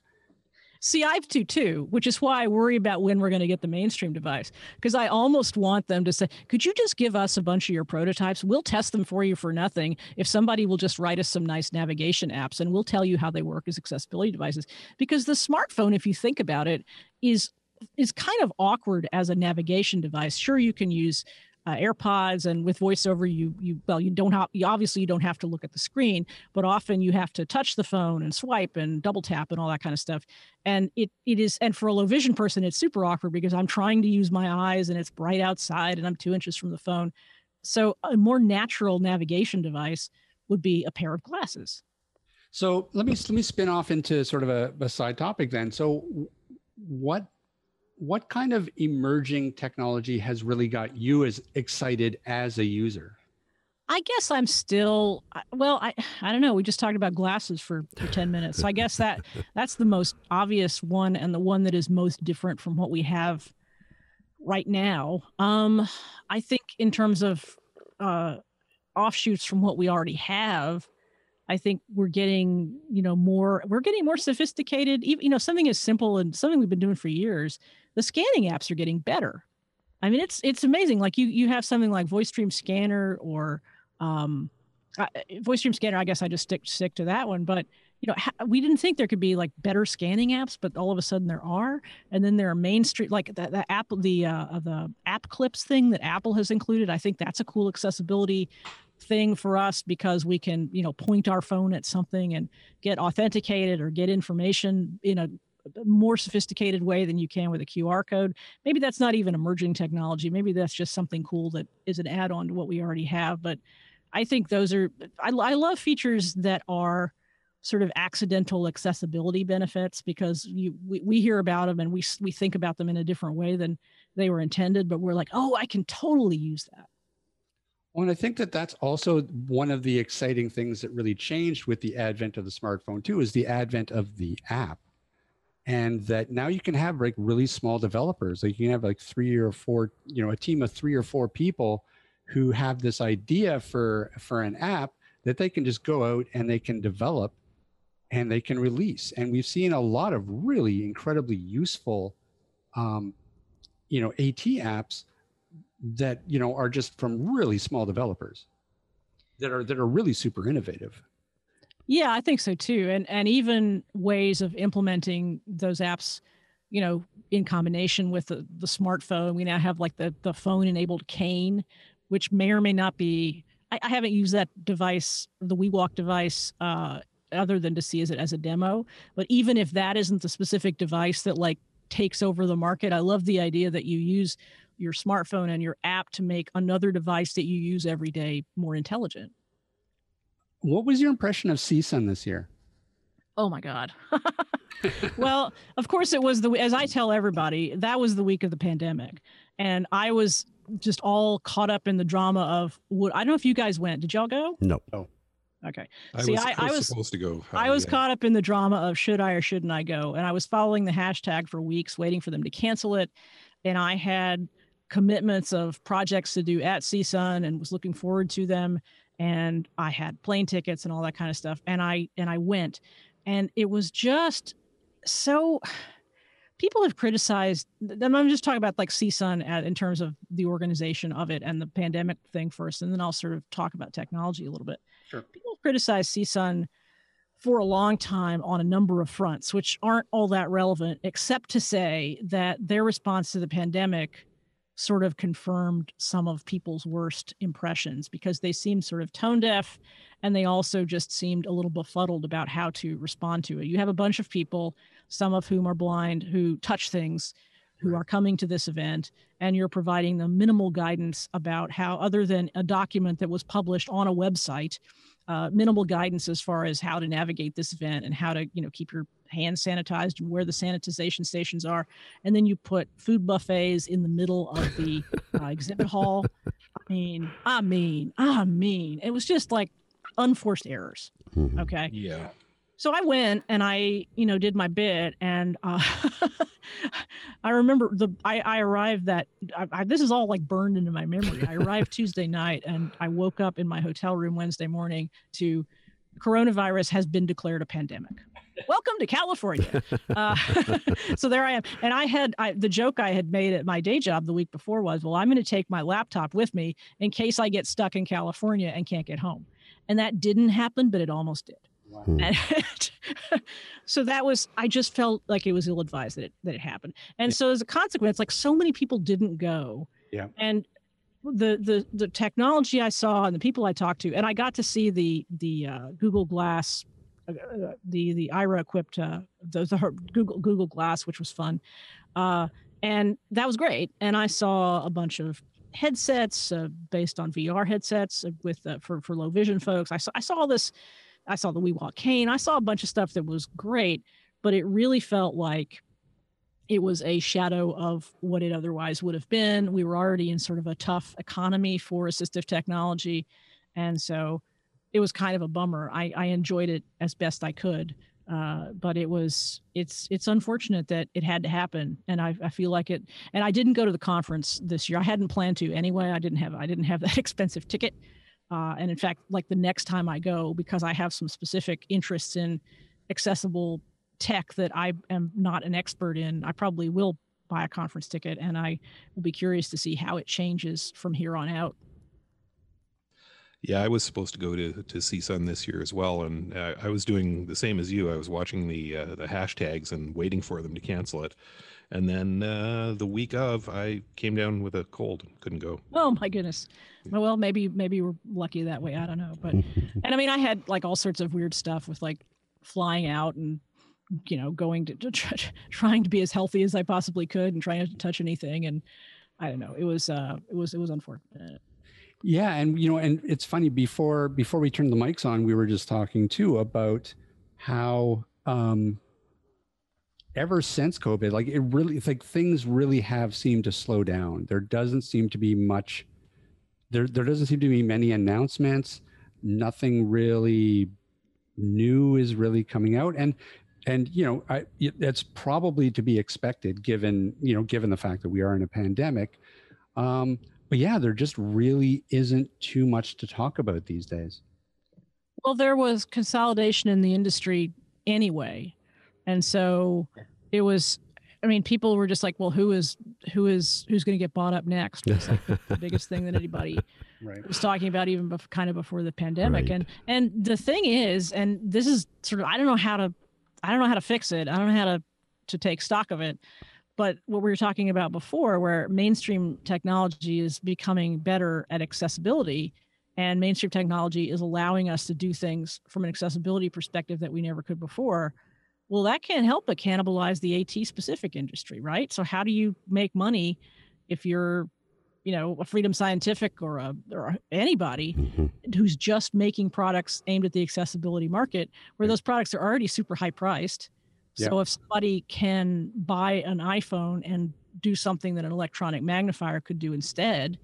See, I have to too, which is why I worry about when we're going to get the mainstream device. Because I almost want them to say, could you just give us a bunch of your prototypes? We'll test them for you for nothing. If somebody will just write us some nice navigation apps and we'll tell you how they work as accessibility devices. Because the smartphone, if you think about it, is is kind of awkward as a navigation device. Sure, you can use uh, AirPods and with voiceover, you you well you don't have you obviously you don't have to look at the screen, but often you have to touch the phone and swipe and double tap and all that kind of stuff. And it it is and for a low vision person, it's super awkward because I'm trying to use my eyes and it's bright outside and I'm two inches from the phone. So a more natural navigation device would be a pair of glasses. So let me let me spin off into sort of a, a side topic then. So what what kind of emerging technology has really got you as excited as a user? I guess I'm still well. I I don't know. We just talked about glasses for, for ten minutes, so I guess that that's the most obvious one and the one that is most different from what we have right now. Um, I think in terms of uh, offshoots from what we already have, I think we're getting, you know, more we're getting more sophisticated. Even you know, something as simple and something we've been doing for years. The scanning apps are getting better. I mean, it's it's amazing. Like you you have something like Voice Dream Scanner or um, uh, Voice Dream Scanner. I guess I just stick stick to that one, but you know, ha- we didn't think there could be like better scanning apps, but all of a sudden there are. And then there are mainstream, like the, the Apple, the uh, the app clips thing that Apple has included. I think that's a cool accessibility thing for us because we can, you know, point our phone at something and get authenticated or get information in a more sophisticated way than you can with a QR code. Maybe that's not even emerging technology. Maybe that's just something cool that is an add-on to what we already have. But I think those are I, I love features that are sort of accidental accessibility benefits because you we, we hear about them and we we think about them in a different way than they were intended but we're like oh i can totally use that well, and I think that that's also one of the exciting things that really changed with the advent of the smartphone too, is the advent of the app, and that now you can have like really small developers, like you can have like three or four, you know, a team of three or four people who have this idea for for an app that they can just go out and they can develop and they can release. And we've seen a lot of really incredibly useful, um, you know, AT apps that you know are just from really small developers that are that are really super innovative. Yeah, I think so too. And and even ways of implementing those apps, you know, in combination with the, the smartphone. We now have like the the phone enabled cane, which may or may not be I, I haven't used that device, the WeWalk device, uh, other than to see as it as a demo. But even if that isn't the specific device that like takes over the market, I love the idea that you use your smartphone and your app to make another device that you use every day more intelligent. What was your impression of CSUN this year? Oh my God. well, of course it was the as I tell everybody, that was the week of the pandemic. And I was just all caught up in the drama of what I don't know if you guys went. Did y'all go? No. No. Okay. I See, was, I, I was supposed to go. I was yeah. caught up in the drama of should I or shouldn't I go, and I was following the hashtag for weeks, waiting for them to cancel it, and I had commitments of projects to do at CSUN and was looking forward to them, and I had plane tickets and all that kind of stuff, and I and I went, and it was just so. People have criticized. And I'm just talking about like CSUN at, in terms of the organization of it and the pandemic thing first, and then I'll sort of talk about technology a little bit. Sure. People have criticized CSUN for a long time on a number of fronts, which aren't all that relevant, except to say that their response to the pandemic sort of confirmed some of people's worst impressions because they seemed sort of tone deaf and they also just seemed a little befuddled about how to respond to it. You have a bunch of people, some of whom are blind, who touch things, who are coming to this event, and you're providing them minimal guidance about how, other than a document that was published on a website, uh, minimal guidance as far as how to navigate this event and how to, you know, keep your hands sanitized and where the sanitization stations are. And then you put food buffets in the middle of the uh, exhibit hall. I mean, I mean, I mean, it was just like unforced errors. Mhm. Okay. Yeah. So I went and I, you know, did my bit, and uh, I remember the I, I arrived that I, I, this is all like burned into my memory. I arrived Tuesday night, and I woke up in my hotel room Wednesday morning to coronavirus has been declared a pandemic. Welcome to California. Uh, so there I am, and I had I, the joke I had made at my day job the week before was, well, I'm going to take my laptop with me in case I get stuck in California and can't get home, and that didn't happen, but it almost did. Hmm. And so that was I just felt like it was ill advised that it that it happened. And Yeah. so as a consequence, like so many people didn't go. Yeah. And the the the technology I saw and the people I talked to, and I got to see the the uh, Google Glass, the the Aira equipped uh, the, the Google Google Glass, which was fun, uh, and that was great. And I saw a bunch of headsets uh, based on VR headsets uh, with uh, for for low vision folks. I saw I saw this. I saw the WeWalk cane. I saw a bunch of stuff that was great, but it really felt like it was a shadow of what it otherwise would have been. We were already in sort of a tough economy for assistive technology. And so it was kind of a bummer. I, I enjoyed it as best I could. Uh, but it was it's it's unfortunate that it had to happen and I, I feel like it and i didn't go to the conference this year i hadn't planned to anyway i didn't have i didn't have that expensive ticket Uh, and in fact, like the next time I go, because I have some specific interests in accessible tech that I am not an expert in, I probably will buy a conference ticket and I will be curious to see how it changes from here on out. Yeah, I was supposed to go to to CSUN this year as well, and uh, I was doing the same as you. I was watching the uh, the hashtags and waiting for them to cancel it, and then uh, the week of, I came down with a cold couldn't go. Oh my goodness. Well, maybe maybe we're lucky that way. I don't know, but and I mean, I had like all sorts of weird stuff with like flying out and you know going to, to try, trying to be as healthy as I possibly could and trying not to touch anything and I don't know. It was uh it was it was unfortunate. Yeah, and you know, and it's funny before before we turned the mics on, we were just talking too about how um ever since COVID, like it really it's like things really have seemed to slow down. There doesn't seem to be much there there doesn't seem to be many announcements. Nothing really new is really coming out and and you know I, that's probably to be expected given you know given the fact that we are in a pandemic um, but yeah, there just really isn't too much to talk about these days. Well, there was consolidation in the industry anyway. And so it was I mean, people were just like, well, who is who is who's going to get bought up next? It's like the biggest thing that anybody right. was talking about, even before, kind of before the pandemic. Right. And and the thing is, and this is sort of, I don't know how to, I don't know how to fix it. I don't know how to to take stock of it. But what we were talking about before, where mainstream technology is becoming better at accessibility, and mainstream technology is allowing us to do things from an accessibility perspective that we never could before. Well, that can't help but cannibalize the AT specific industry, right? So, how do you make money if you're you know a freedom scientific or a or anybody mm-hmm. who's just making products aimed at the accessibility market where those products are already super high priced so if somebody can buy an iPhone and do something that an electronic magnifier could do instead,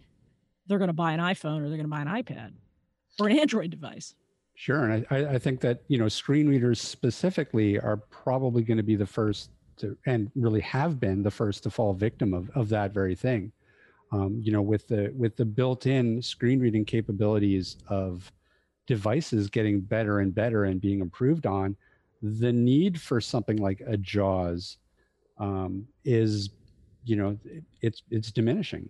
they're going to buy an iPhone or they're going to buy an iPad or an Android device. Sure, and I, I think that you know screen readers specifically are probably going to be the first to, and really have been the first to fall victim of of that very thing. Um, you know, with the with the built-in screen reading capabilities of devices getting better and better and being improved on, the need for something like a Jaws um, is, you know, it's it's diminishing.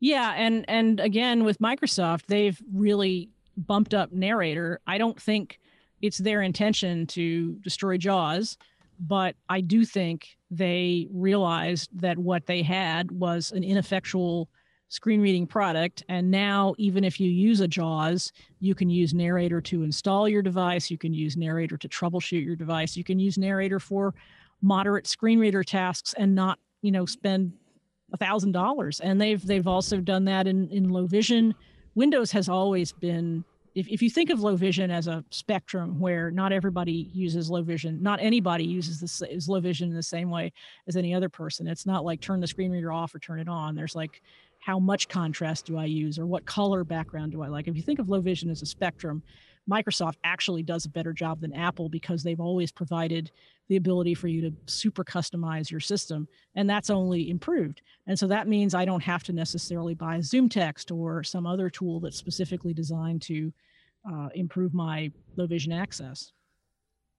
Yeah, and and again with Microsoft, they've really bumped up narrator. I don't think it's their intention to destroy Jaws, but I do think they realized that what they had was an ineffectual screen reading product. And now, even if you use a JAWS, you can use Narrator to install your device. You can use Narrator to troubleshoot your device. You can use Narrator for moderate screen reader tasks and not, you know, spend a thousand dollars. And they've they've also done that in in low vision. Windows has always been if, if you think of low vision as a spectrum where not everybody uses low vision, not anybody uses this is low vision in the same way as any other person. It's not like turn the screen reader off or turn it on. There's like how much contrast do I use or what color background do I like? If you think of low vision as a spectrum, Microsoft actually does a better job than Apple because they've always provided the ability for you to super customize your system, and that's only improved. And so that means I don't have to necessarily buy ZoomText or some other tool that's specifically designed to uh, improve my low vision access.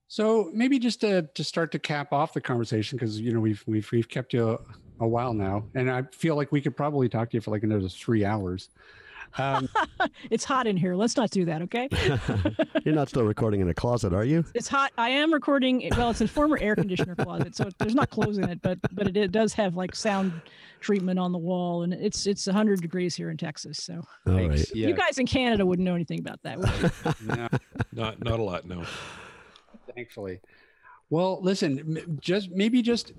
So maybe just to, to start to cap off the conversation, because you know we've we've we've kept you a while now, and I feel like we could probably talk to you for like another three hours. Um, it's hot in here. Let's not do that, okay? You're not still recording in a closet, are you? It's hot. I am recording. Well, it's a former air conditioner closet, so there's not clothes in it, but but it, it does have like sound treatment on the wall, and it's it's 100 degrees here in Texas. So right. yeah. you guys in Canada wouldn't know anything about that. no, not not a lot. No. Thankfully. Well, listen, just maybe just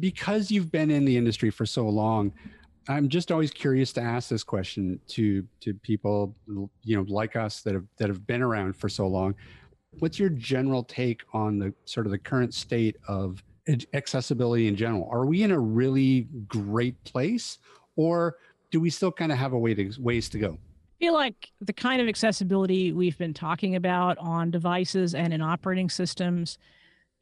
because you've been in the industry for so long, I'm just always curious to ask this question to to people you know like us that have that have been around for so long. What's your general take on the sort of the current state of accessibility in general? Are we in a really great place, or do we still kind of have a way to ways to go? I feel like the kind of accessibility we've been talking about on devices and in operating systems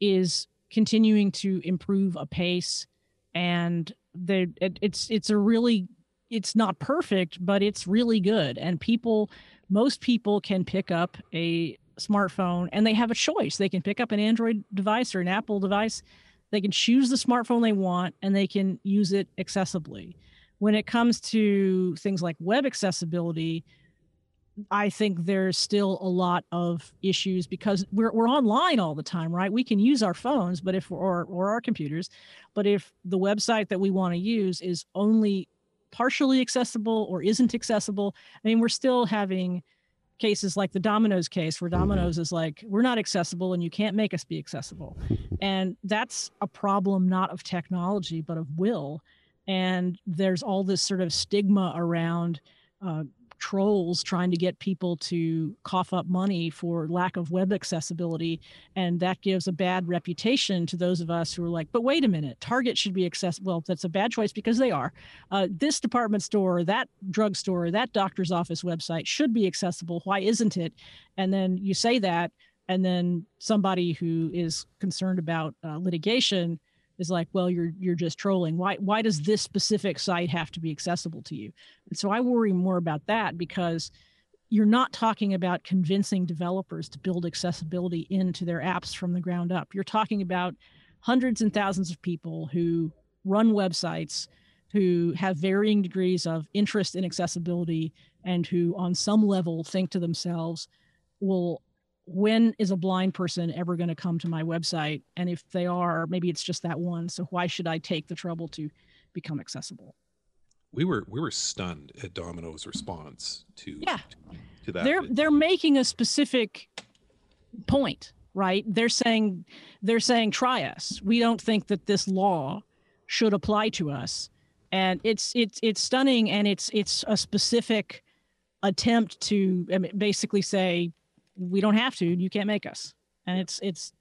is continuing to improve a pace and it, it's it's a really it's not perfect, but it's really good. And people, most people can pick up a smartphone and they have a choice. They can pick up an Android device or an Apple device. They can choose the smartphone they want and they can use it accessibly. When it comes to things like web accessibility, I think there's still a lot of issues because we're we're online all the time, right? We can use our phones, but if or or our computers, but if the website that we want to use is only partially accessible or isn't accessible, I mean, we're still having cases like the Domino's case where Mm-hmm. Domino's is like, we're not accessible and you can't make us be accessible. and that's a problem not of technology, but of will. And there's all this sort of stigma around uh, trolls trying to get people to cough up money for lack of web accessibility. And that gives a bad reputation to those of us who are like, but wait a minute, Target should be accessible. Well, that's a bad choice because they are. Uh, this department store, that drugstore, that doctor's office website should be accessible. Why isn't it? And then you say that, and then somebody who is concerned about uh, litigation is like, well, you're you're just trolling. Why why does this specific site have to be accessible to you? And so I worry more about that because you're not talking about convincing developers to build accessibility into their apps from the ground up. You're talking about hundreds and thousands of people who run websites who have varying degrees of interest in accessibility and who on some level think to themselves, well, when is a blind person ever going to come to my website? And if they are, maybe it's just that one. So why should I take the trouble to become accessible? We were we were stunned at Domino's response to Yeah. to, to that. they're they're making a specific point right they're saying they're saying try us we don't think that this law should apply to us and it's it's it's stunning and it's it's a specific attempt to I mean, basically say we don't have to you can't make us and it's it's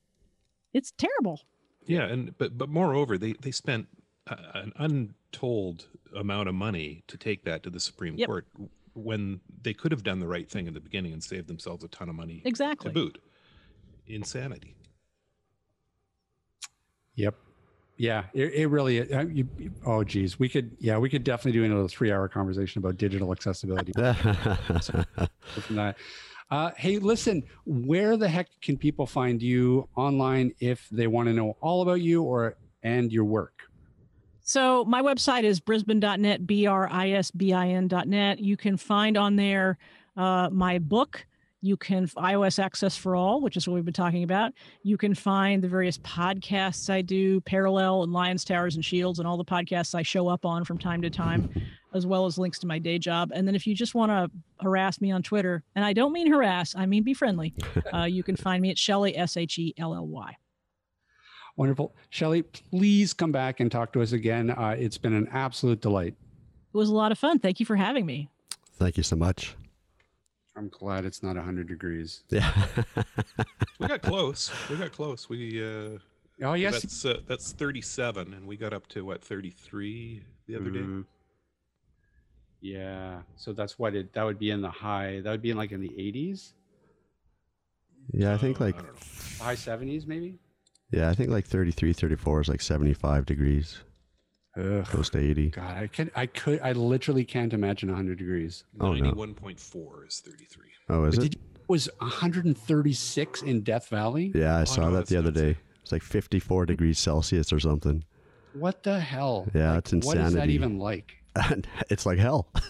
it's terrible Yeah, and but but moreover, they they spent an untold amount of money to take that to the Supreme Yep. Court when they could have done the right thing in the beginning and saved themselves a ton of money exactly to boot. Insanity. Yep. Yeah, it, it really. Uh, you, you- oh, geez, we could. Yeah, we could definitely do another three-hour conversation about digital accessibility. Uh, hey, listen, where the heck can people find you online if they want to know all about you or and your work? So my website is brisbin.net, B-R-I-S-B-I-N.net. You can find on there uh, my book. You can iOS Access for All, which is what we've been talking about. You can find the various podcasts I do, Parallel and Lions, Towers, and Shields, and all the podcasts I show up on from time to time, as well as links to my day job. And then if you just want to harass me on Twitter, and I don't mean harass, I mean be friendly, uh, you can find me at Shelly, S H E L L Y. Wonderful, Shelly. Please come back and talk to us again. Uh, it's been an absolute delight. It was a lot of fun. Thank you for having me. Thank you so much. I'm glad it's not 100 degrees. Yeah. We got close. We got close. We uh Oh yes. that's uh, that's 37 and we got up to what 33 the other day. Mhm. Yeah. So that's what it. That would be in the high. That would be in like in the 80s, yeah, I think Uh, like I high 70s maybe. yeah, I think like 33, 34 is like 75 degrees, Ugh. close to 80. God, I can I could I literally can't imagine 100 degrees. Oh, no. 91.4 is 33. Oh, is But it? did you, was 136 in Death Valley? Yeah, I Oh, saw no, that the other nuts. day. It's like 54 degrees Celsius or something. What the hell? Yeah, Like, it's insanity. What is that insanity. even like? it's like hell.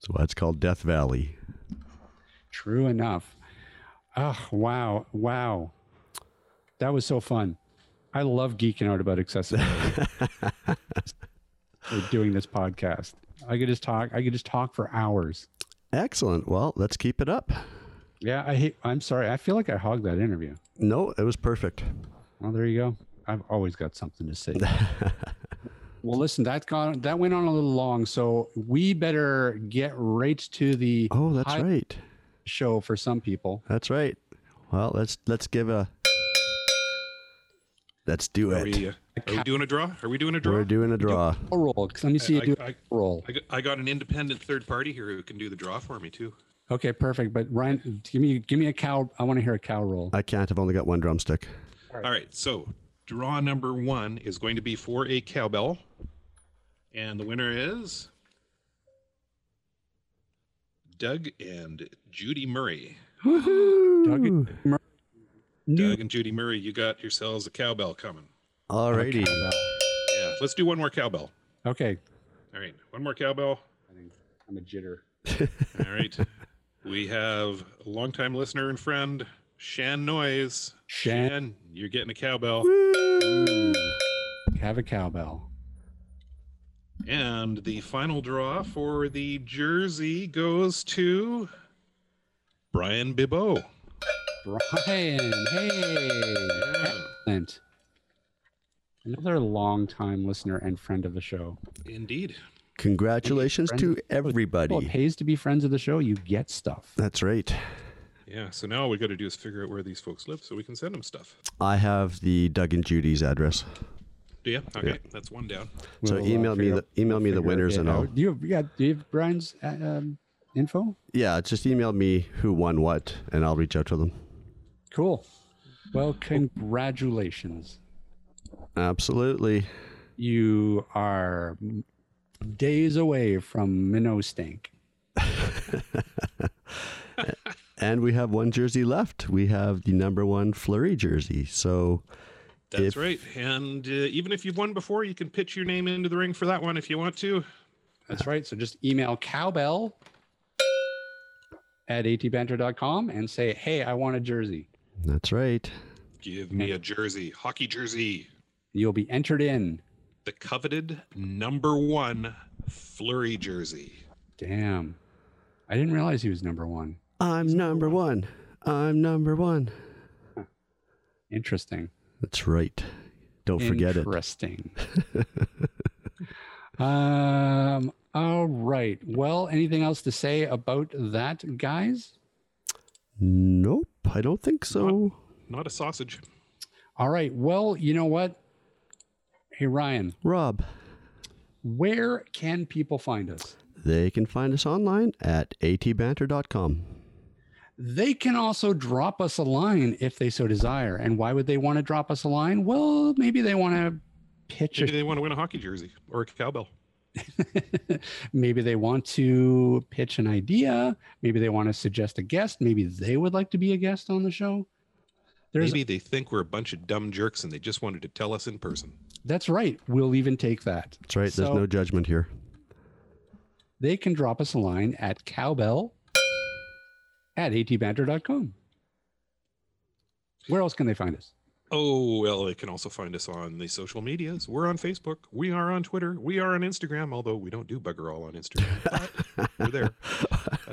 That's why it's called Death Valley. True enough. Oh, wow. Wow. That was so fun. I love geeking out about accessibility. We're doing this podcast. I could just talk. I could just talk for hours. Excellent. Well, let's keep it up. Yeah, I hate. I'm sorry. I feel like I hogged that interview. No, it was perfect. Well, there you go. I've always got something to say. well, listen, that gone that went on a little long, so we better get right to the Oh, that's right. show for some people. That's right. Well, let's let's give a Let's do Are it. we, uh, are we doing a draw? Are we doing a draw? We're doing a draw. A roll. Let me see you I, do I, a roll. I, got, an independent third party here who can do the draw for me too. Okay, perfect. But Ryan, give me give me a cow. I want to hear a cow roll. I can't. I've only got one drumstick. All right, so draw number one is going to be for a cowbell. And the winner is Doug and Judy Murray. Woohoo! Doug, Mur- new Doug and Judy Murray, you got yourselves a cowbell coming. Alrighty. cowbell. Yeah, let's do one more cowbell. Okay. All right, one more cowbell. I think I'm a jitter. All right. we have a longtime listener and friend, Shan Noise. Shan. Shan, you're getting a cowbell. Ooh. Have a cowbell. And the final draw for the jersey goes to Brian Bibot. Brian, hey. Yeah, Excellent. Another long-time listener and friend of the show. indeed. Congratulations to Well, it everybody. pays to be friends of the show. You get stuff. That's right. Yeah, so now all we got to do is figure out where these folks live so we can send them stuff. I have the Doug and Judy's address. Do you? Okay, that's one down. So We'll, uh, email me figure- the email me the figure winners it and I'll out. Do you have, yeah, do you have Brian's uh, um, info? yeah, just email me who won what and I'll reach out to them. Cool. Well, congratulations. Absolutely. You are days away from minnow stink. And we have one jersey left. We have the number one Fleury jersey. So That's If- right. And uh, even if you've won before, you can pitch your name into the ring for that one if you want to. That's right. So just email cowbell at atbanter.com and say, hey, I want a jersey. That's right. Give me a jersey, hockey jersey, You'll be entered in. the coveted number one Fleury jersey. Damn. I didn't realize he was number one. I'm number one. I'm number one. Interesting. That's right. Don't forget it. Interesting. um. All right. Well, anything else to say about that, guys? Nope, I don't think so. Not a sausage. All right. Well, you know what? Hey, Ryan, Rob, where can people find us? they can find us online at atbanter.com. They can also drop us a line if they so desire. And why would they want to drop us a line? Well, maybe they want to pitch Maybe a they want to win a hockey jersey or a cowbell. maybe they want to pitch an idea. Maybe they want to suggest a guest. Maybe they would like to be a guest on the show. There's Maybe they think we're a bunch of dumb jerks and they just wanted to tell us in person. that's right. We'll even take that. That's right. There's no judgment here. They can drop us a line at cowbell at atbanter.com. Where else can they find us? Oh, well, they can also find us on the social medias. We're on Facebook. We are on Twitter. We are on Instagram, although we don't do bugger all on Instagram. but we're there.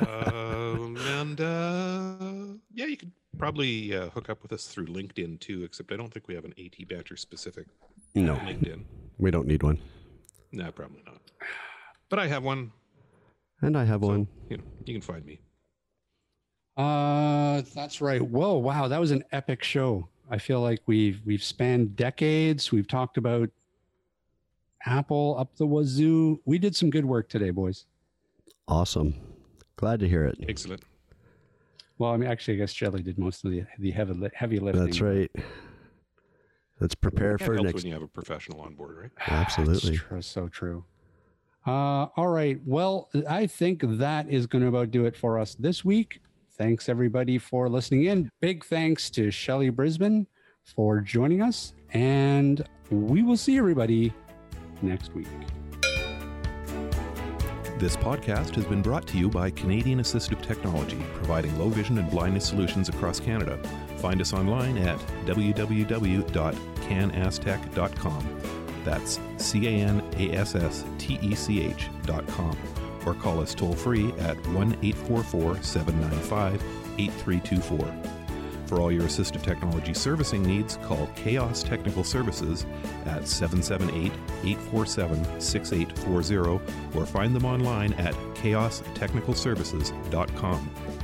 Um, and uh, yeah, you could probably uh, hook up with us through LinkedIn too, except I don't think we have an AT Banter specific No, LinkedIn. we don't need one. No, probably not. But I have one. And I have So, one. you know, you can find me. Uh, that's right. Whoa, wow, that was an epic show. I feel like we've we've spanned decades. We've talked about Apple up the wazoo. We did some good work today, boys. Awesome. Glad to hear it. Excellent. Well, I mean, actually, I guess Shelly did most of the the heavy heavy lifting. That's right. Let's prepare That for helps next. when you have a professional on board, right? Absolutely. It's true, so true. Uh, all right. Well, I think that is going to about do it for us this week. Thanks everybody for listening in. Big thanks to Shelly Brisbane for joining us, and we will see everybody next week. This podcast has been brought to you by Canadian Assistive Technology, providing low vision and blindness solutions across Canada. Find us online at www.canasstech.com. That's C A N A S S T E C H.com. Or call us toll free at 1 844 795 8324. For all your assistive technology servicing needs, call Chaos Technical Services at 778 847 6840 or find them online at chaostechnicalservices.com.